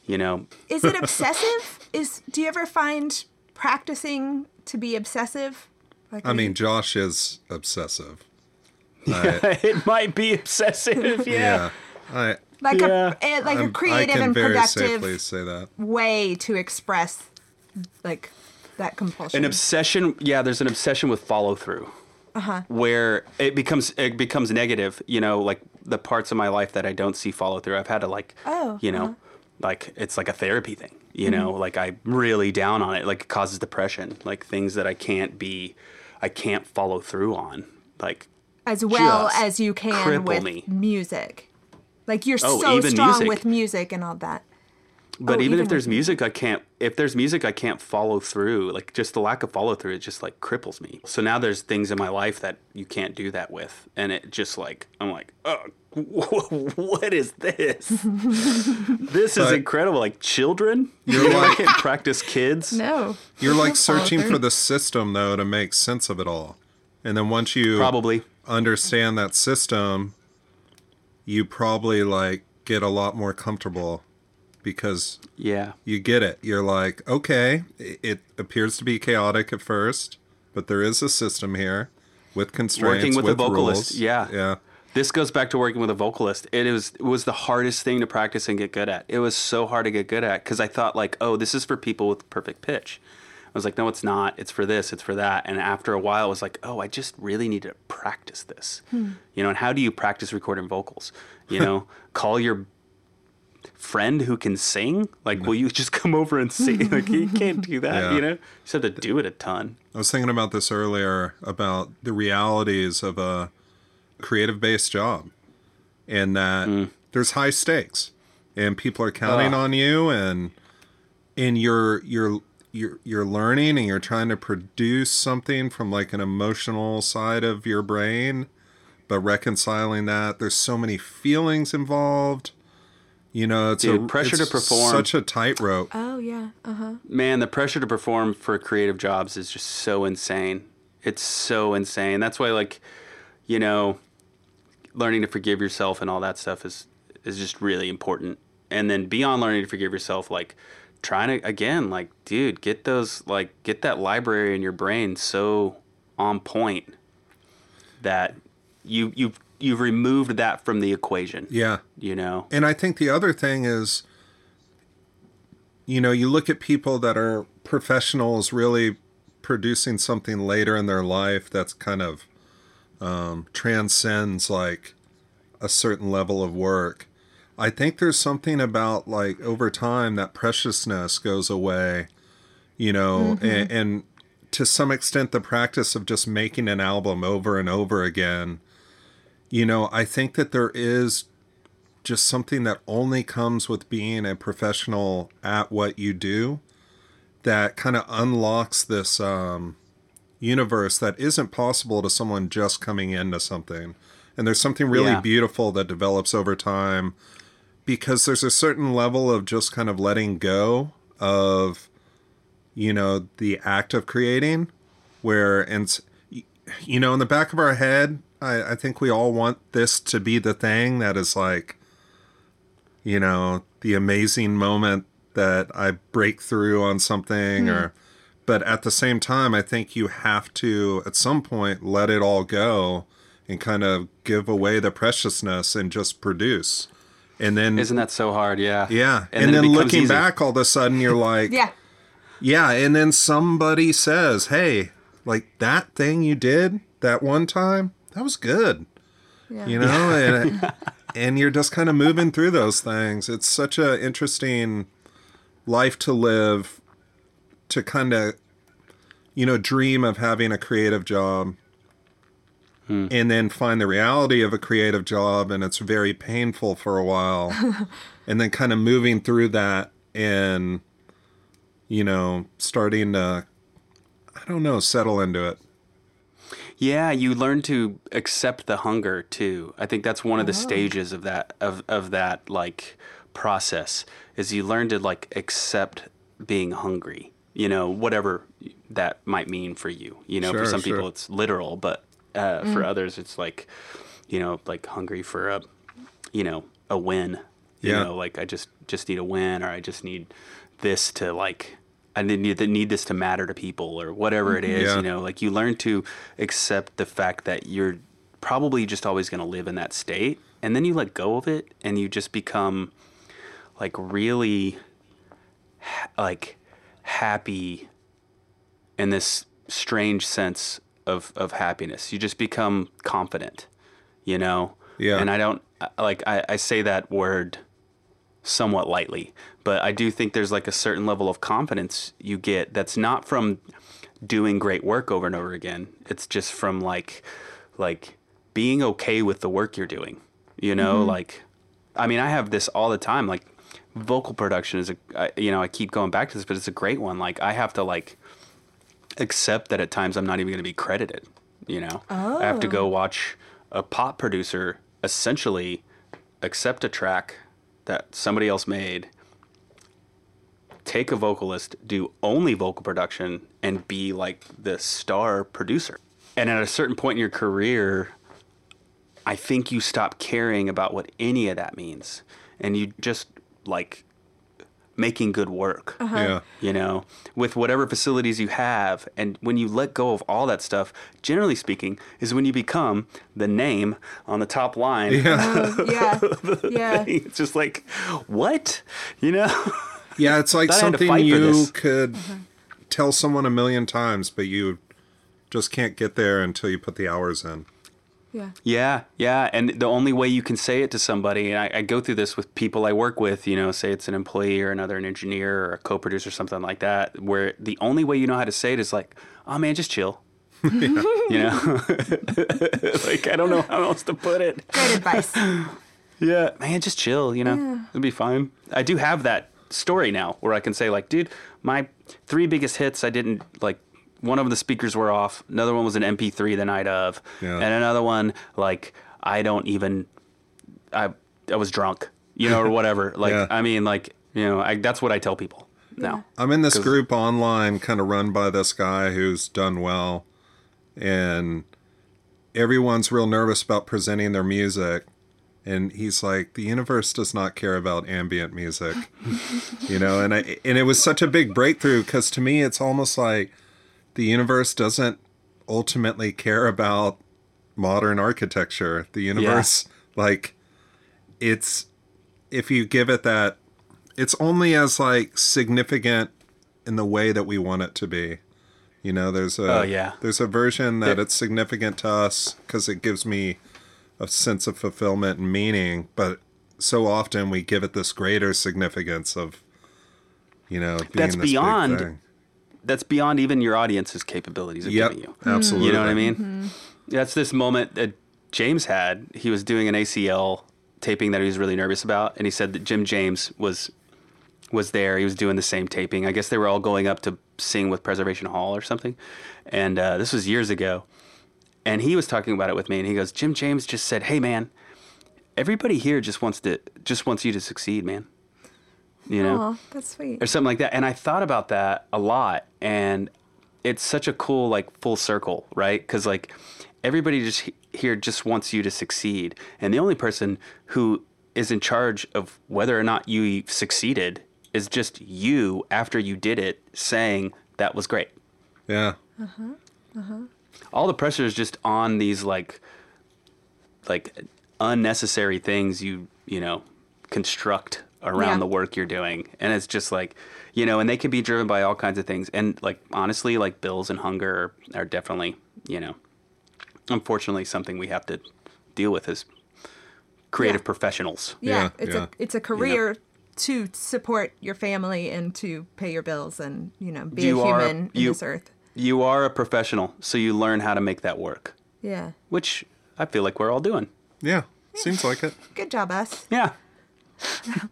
You know, Is it [LAUGHS] obsessive? Is do you ever find practicing to be obsessive? Like I mean, you- Josh is obsessive. [LAUGHS] I, it might be obsessive, [LAUGHS] yeah. yeah. I, like yeah. a eh, like a I'm- creative and productive say that. way to express like that compulsion. An obsession, yeah, there's an obsession with follow through. Uh-huh. Where it becomes it becomes negative, you know, like the parts of my life that I don't see follow through. I've had to like Oh, you know, uh-huh. like it's like a therapy thing. You know, mm-hmm. like I'm really down on it. Like it causes depression. Like things that I can't be I can't follow through on. Like as well as you can with me. music. Like you're Oh, so strong music. with music and all that. But Oh, even, even if there's music, I can't. If there's music, I can't follow through. Like just the lack of follow through, it just like cripples me. So now there's things in my life that you can't do that with, and it just like I'm like, oh, [LAUGHS] what is this? [LAUGHS] this is incredible. Like children, You're you know, I like- can't practice kids. [LAUGHS] No. You're like searching for the system though to make sense of it all. And then once you Probably. understand that system, you probably like get a lot more comfortable because Yeah. you get it. You're like, okay, it appears to be chaotic at first, but there is a system here with constraints, Working with a vocalist, rules. yeah. yeah, This goes back to working with a vocalist. It was it was the hardest thing to practice and get good at. It was so hard to get good at because I thought like, oh, this is for people with perfect pitch. I was like, no, it's not. It's for this. It's for that. And after a while, I was like, oh, I just really need to practice this. Hmm. You know, and how do you practice recording vocals? You know, [LAUGHS] call your friend who can sing. Like, will you [LAUGHS] just come over and sing? Like, you can't do that. Yeah. You know, you just have to do it a ton. I was thinking about this earlier about the realities of a creative based job and that Mm. there's high stakes and people are counting Ugh. on you and and you're you're you're you're learning and you're trying to produce something from like an emotional side of your brain but reconciling that there's so many feelings involved you know it's Dude, a pressure to perform. such a tightrope Oh yeah. Uh huh. Man, the pressure to perform for creative jobs is just so insane. It's so insane. That's why, like, you know, learning to forgive yourself and all that stuff is is just really important. And then beyond learning to forgive yourself, like trying to again, like, dude, get those like get that library in your brain so on point that you you've you've removed that from the equation. yeah You know? And I think the other thing is, you know, you look at people that are professionals really producing something later in their life that's kind of um, transcends like a certain level of work. I think there's something about like over time that preciousness goes away, you know, and, and to some extent the practice of just making an album over and over again. You know, I think that there is just something that only comes with being a professional at what you do that kind of unlocks this um, universe that isn't possible to someone just coming into something. And there's something really Yeah. beautiful that develops over time because there's a certain level of just kind of letting go of, you know, the act of creating where, and, you know, in the back of our head, I, I think we all want this to be the thing that is like, you know, the amazing moment that I break through on something hmm. or but at the same time I think you have to at some point let it all go and kind of give away the preciousness and just produce. And then Isn't that so hard? Yeah. yeah, and, it then, becomes looking easy. back all of a sudden you're [LAUGHS] like Yeah. yeah, and then somebody says, "Hey, like that thing you did that one time, that was good." Yeah. You know, and [LAUGHS] and you're just kind of moving through those things. It's such a interesting life to live to kind of you know, dream of having a creative job. Hmm. And then find the reality of a creative job and it's very painful for a while. [LAUGHS] and then kind of moving through that and you know, starting to, I don't know, settle into it. Yeah, you learn to accept the hunger too. I think that's one of the oh. stages of that of of that like process is you learn to like accept being hungry. You know, whatever that might mean for you. You know, Sure, for some sure. people it's literal, but uh, for others it's like, you know, like hungry for a, you know, a win. You Yeah. know, like I just just need a win, or I just need this to like. I need need need this to matter to people, or whatever it is. Yeah. You know, like you learn to accept the fact that you're probably just always going to live in that state, and then you let go of it, and you just become like really like happy in this strange sense of of happiness. You just become confident, you know. Yeah. And I don't like I, I say that word somewhat lightly, but I do think there's like a certain level of confidence you get that's not from doing great work over and over again. It's just from like like being okay with the work you're doing. You know, mm-hmm. like I mean, I have this all the time like vocal production is a I, you know, I keep going back to this, but it's a great one. Like I have to like accept that at times I'm not even going to be credited. You know, I have to go oh. watch a pop producer essentially accept a track that somebody else made, take a vocalist, do only vocal production, and be like the star producer. And at a certain point in your career, I think you stop caring about what any of that means. and you just like making good work uh-huh. Yeah. you know, with whatever facilities you have. And when you let go of all that stuff, generally speaking, is when you become the name on the top line. Yeah. Oh, yeah. [LAUGHS] Yeah. it's just like, what? You know? Yeah, it's like Thought I had to something fight for you this. could uh-huh. tell someone a million times, but you just can't get there until you put the hours in. Yeah. Yeah, yeah. And the only way you can say it to somebody, and I, I go through this with people I work with, you know, say it's an employee or another an engineer or a co producer, or something like that, where the only way you know how to say it is like, oh man, just chill. [LAUGHS] [LAUGHS] you know? [LAUGHS] like, I don't know how else to put it. Great advice. Yeah, man, just chill. You know, it'll be fine. I do have that story now where I can say like, dude, my three biggest hits, I didn't like. One of the speakers were off. Another one was an MP3 the night of, Yeah. and another one like I don't even. I I was drunk, you know, or [LAUGHS] whatever. Like Yeah. I mean, like you know, I, that's what I tell people now. I'm in this group online, kind of run by this guy who's done well, and everyone's real nervous about presenting their music. And he's like, the universe does not care about ambient music, [LAUGHS] you know. And I and it was such a big breakthrough because to me, it's almost like the universe doesn't ultimately care about modern architecture. The universe, like, it's if you give it that it's only as like significant in the way that we want it to be. You know, there's a Oh, yeah. there's a version that it's significant to us because it gives me a sense of fulfillment and meaning, but so often we give it this greater significance of you know being That's beyond. That's beyond even your audience's capabilities of Yep, giving you. absolutely. You know what I mean? That's this moment that James had. He was doing an ACL taping that he was really nervous about, and he said that Jim James was was there. He was doing the same taping. I guess they were all going up to sing with Preservation Hall or something. And uh, this was years ago. And he was talking about it with me, and he goes, "Jim James just said, hey man, everybody here just wants to just wants you to succeed, man. You know." Oh, that's sweet. or something like that. And I thought about that a lot, and it's such a cool like full circle, right? Because like everybody just he- here just wants you to succeed, and the only person who is in charge of whether or not you succeeded is just you after you did it, saying that was great. Yeah. Uh huh. Uh huh. All the pressure is just on these like like unnecessary things you you know construct around Yeah. the work you're doing and it's just like you know and they can be driven by all kinds of things and like honestly like bills and hunger are, are definitely you know unfortunately something we have to deal with as creative Yeah. professionals yeah, Yeah, it's yeah. a it's a career to support your family and to pay your bills and you know be You a are- human in you- this earth. you are a professional so you learn how to make that work Yeah, which i feel like we're all doing Yeah. Seems like it. good job, us. yeah [LAUGHS]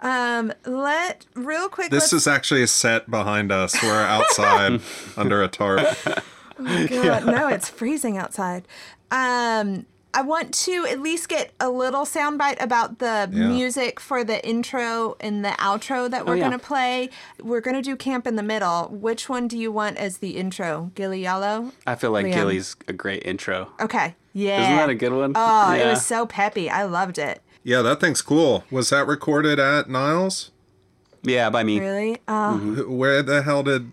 Um, let real quick. This is actually a set behind us. We're outside [LAUGHS] under a tarp. God, no, it's freezing outside. Um, I want to at least get a little soundbite about the Yeah. music for the intro and the outro that we're Oh, yeah. gonna play. We're gonna do Camp in the Middle. Which one do you want as the intro? Gili Yalo? i feel like Liam. gili's a great intro Okay. Yeah. isn't that a good one Oh, it Yeah. was so peppy. I loved it. Yeah, that thing's cool. Was that recorded at Niles? yeah by me Really? Oh, Wh- Where the hell did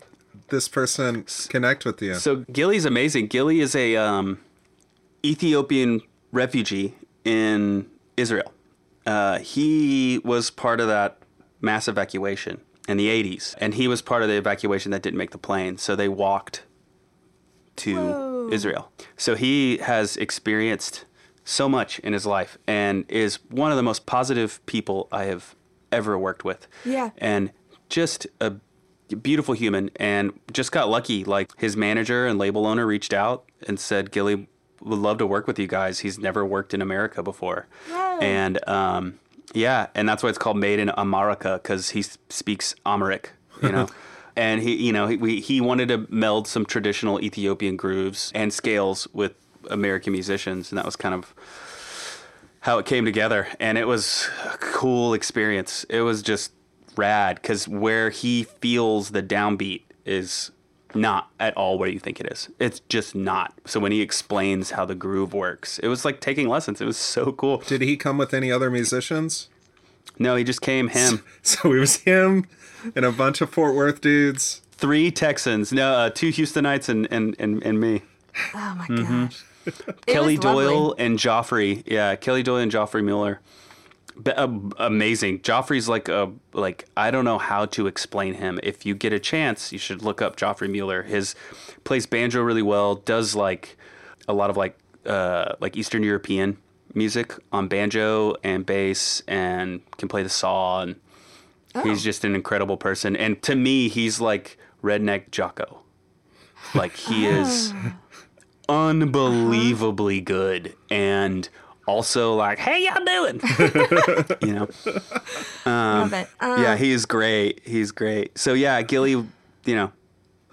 this person connect with you? So Gili's amazing. Gili is a um, Ethiopian refugee in Israel. Uh, he was part of that mass evacuation in the 80s, and he was part of the evacuation that didn't make the plane. So they walked to Whoa. Israel. So he has experienced so much in his life and is one of the most positive people I have ever worked with. Yeah. And just a beautiful human and just got lucky. Like his manager and label owner reached out and said, Gili would love to work with you guys. He's never worked in America before. Wow. And um, yeah, and that's why it's called Made in America because he speaks Amharic, you know. [LAUGHS] and he, you know, he, we, he wanted to meld some traditional Ethiopian grooves and scales with American musicians, and that was kind of how it came together. And it was a cool experience. It was just rad because where he feels the downbeat is not at all where you think it is. It's just not. So when he explains how the groove works, it was like taking lessons. It was so cool. Did he come with any other musicians? No, he just came him. [LAUGHS] So it was him and a bunch of Fort Worth dudes. Three Texans, no, uh, two Houstonites and, and, and, and me. Oh my Mm-hmm. gosh. [LAUGHS] Kelly was lovely. Doyle and Joffrey. Yeah, Kelly Doyle and Joffrey Mueller. Be- uh, amazing. Joffrey's like a like I don't know how to explain him. If you get a chance, you should look up Joffrey Mueller. His plays banjo really well. Does like a lot of like uh, like Eastern European music on banjo and bass, and can play the saw. And he's just an incredible person. And to me, he's like redneck Jocko. Like he is unbelievably good and also like hey y'all doing [LAUGHS] you know Love it. Um, yeah he's great he's great so yeah Gili you know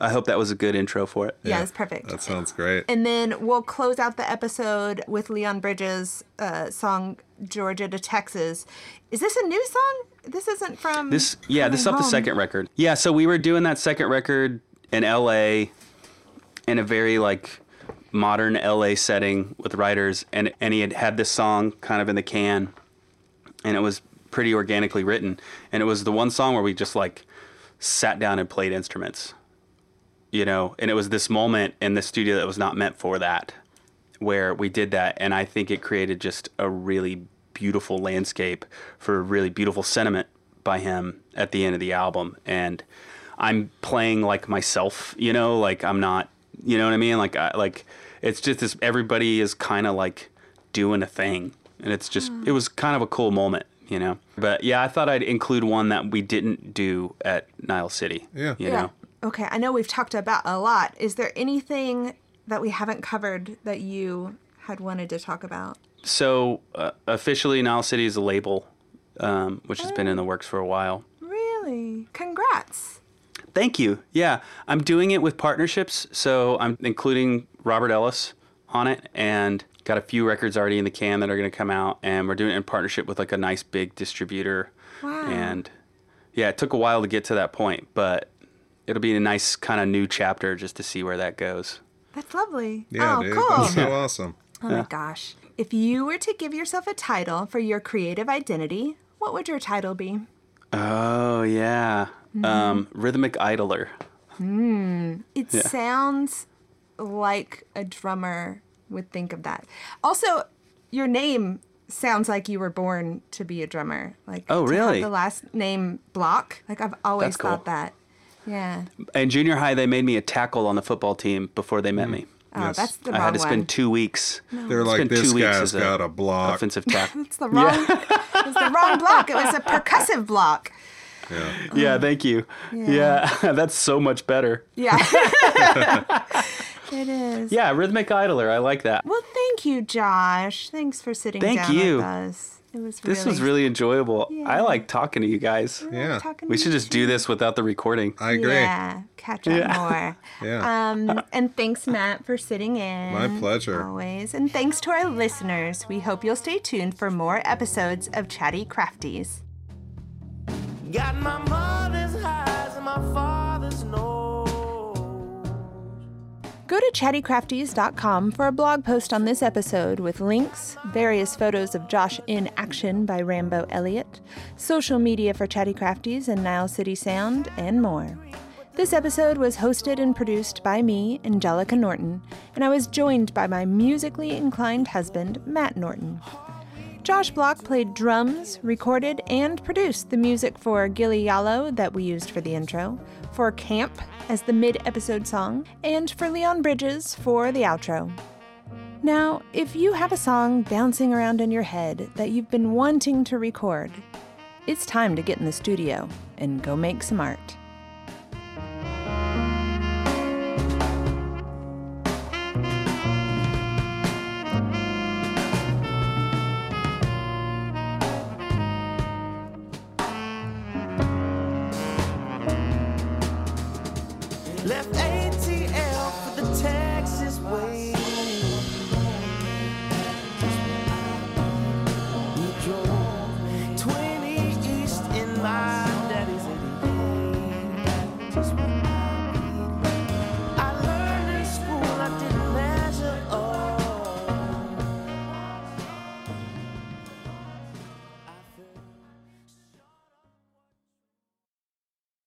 i hope that was a good intro for it yeah, it's perfect. That sounds great. And then we'll close out the episode with Leon Bridges' uh, song "Georgia to Texas." Is this a new song? This isn't from this yeah this is off the second record yeah so we were doing that second record in la in a very like modern la setting with writers and and he had had this song kind of in the can and it was pretty organically written. And it was the one song where we just like sat down and played instruments you know? And it was this moment in the studio that was not meant for that where we did that. And i think it created just a really beautiful landscape for a really beautiful sentiment by him at the end of the album. And i'm playing like myself you know? Like i'm not you know what i mean like I, like it's just this everybody is kind of like doing a thing and it's just it was kind of a cool moment you know but yeah i thought i'd include one that we didn't do at Niles City Yeah. you Yeah. know Okay, I know we've talked about a lot. Is there anything that we haven't covered that you had wanted to talk about? so uh, officially Niles City is a label um, which has been in the works for a while Really? Congrats. Thank you. Yeah, I'm doing it with partnerships. So I'm including Robert Ellis on it and got a few records already in the can that are going to come out. And we're doing it in partnership with like a nice big distributor. Wow. And yeah, it took a while to get to that point, but it'll be a nice kind of new chapter just to see where that goes. That's lovely. Yeah, oh, dude. cool. That's so awesome. [LAUGHS] Oh my gosh. If you were to give yourself a title for your creative identity, what would your title be? Oh, yeah. Um, mm-hmm. Rhythmic Idler. Mm. It sounds like a drummer would think of that. Also, your name sounds like you were born to be a drummer. Like Oh, really? the last name Block. Like I've always That's cool. thought that. Yeah. In junior high, they made me a tackle on the football team before they met mm. me. Oh, Yes. that's the I wrong had to spend one. two weeks. They're like, this two weeks guy's as a got a block. offensive tackle. [LAUGHS] It's the wrong. it was the wrong block. It was a percussive block. Yeah. yeah, thank you. Yeah, [LAUGHS] that's so much better. Yeah. [LAUGHS] it is. Yeah, rhythmic idler. I like that. Well, thank you, Josh. Thanks for sitting Thank down you. with us. It was This really, was really enjoyable. I like talking to you guys. Yeah. talking We should just do this without the recording. I agree. Yeah, catch up more. [LAUGHS] Yeah. Um, and thanks, Matt, for sitting in. My pleasure. Always. And thanks to our listeners. We hope you'll stay tuned for more episodes of Chatty Crafties. Got my mother's highs and my father's lows. Go to chattycrafties.com for a blog post on this episode with links, various photos of Josh in action by Rambo Elliott, social media for Chatty Crafties and Niles City Sound, and more. This episode was hosted and produced by me, Angelica Norton, and I was joined by my musically inclined husband, Matt Norton. Josh Block played drums, recorded, and produced the music for Gili Yalo that we used for the intro, for Camp as the mid episode song, and for Leon Bridges for the outro. Now, if you have a song bouncing around in your head that you've been wanting to record, it's time to get in the studio and go make some art.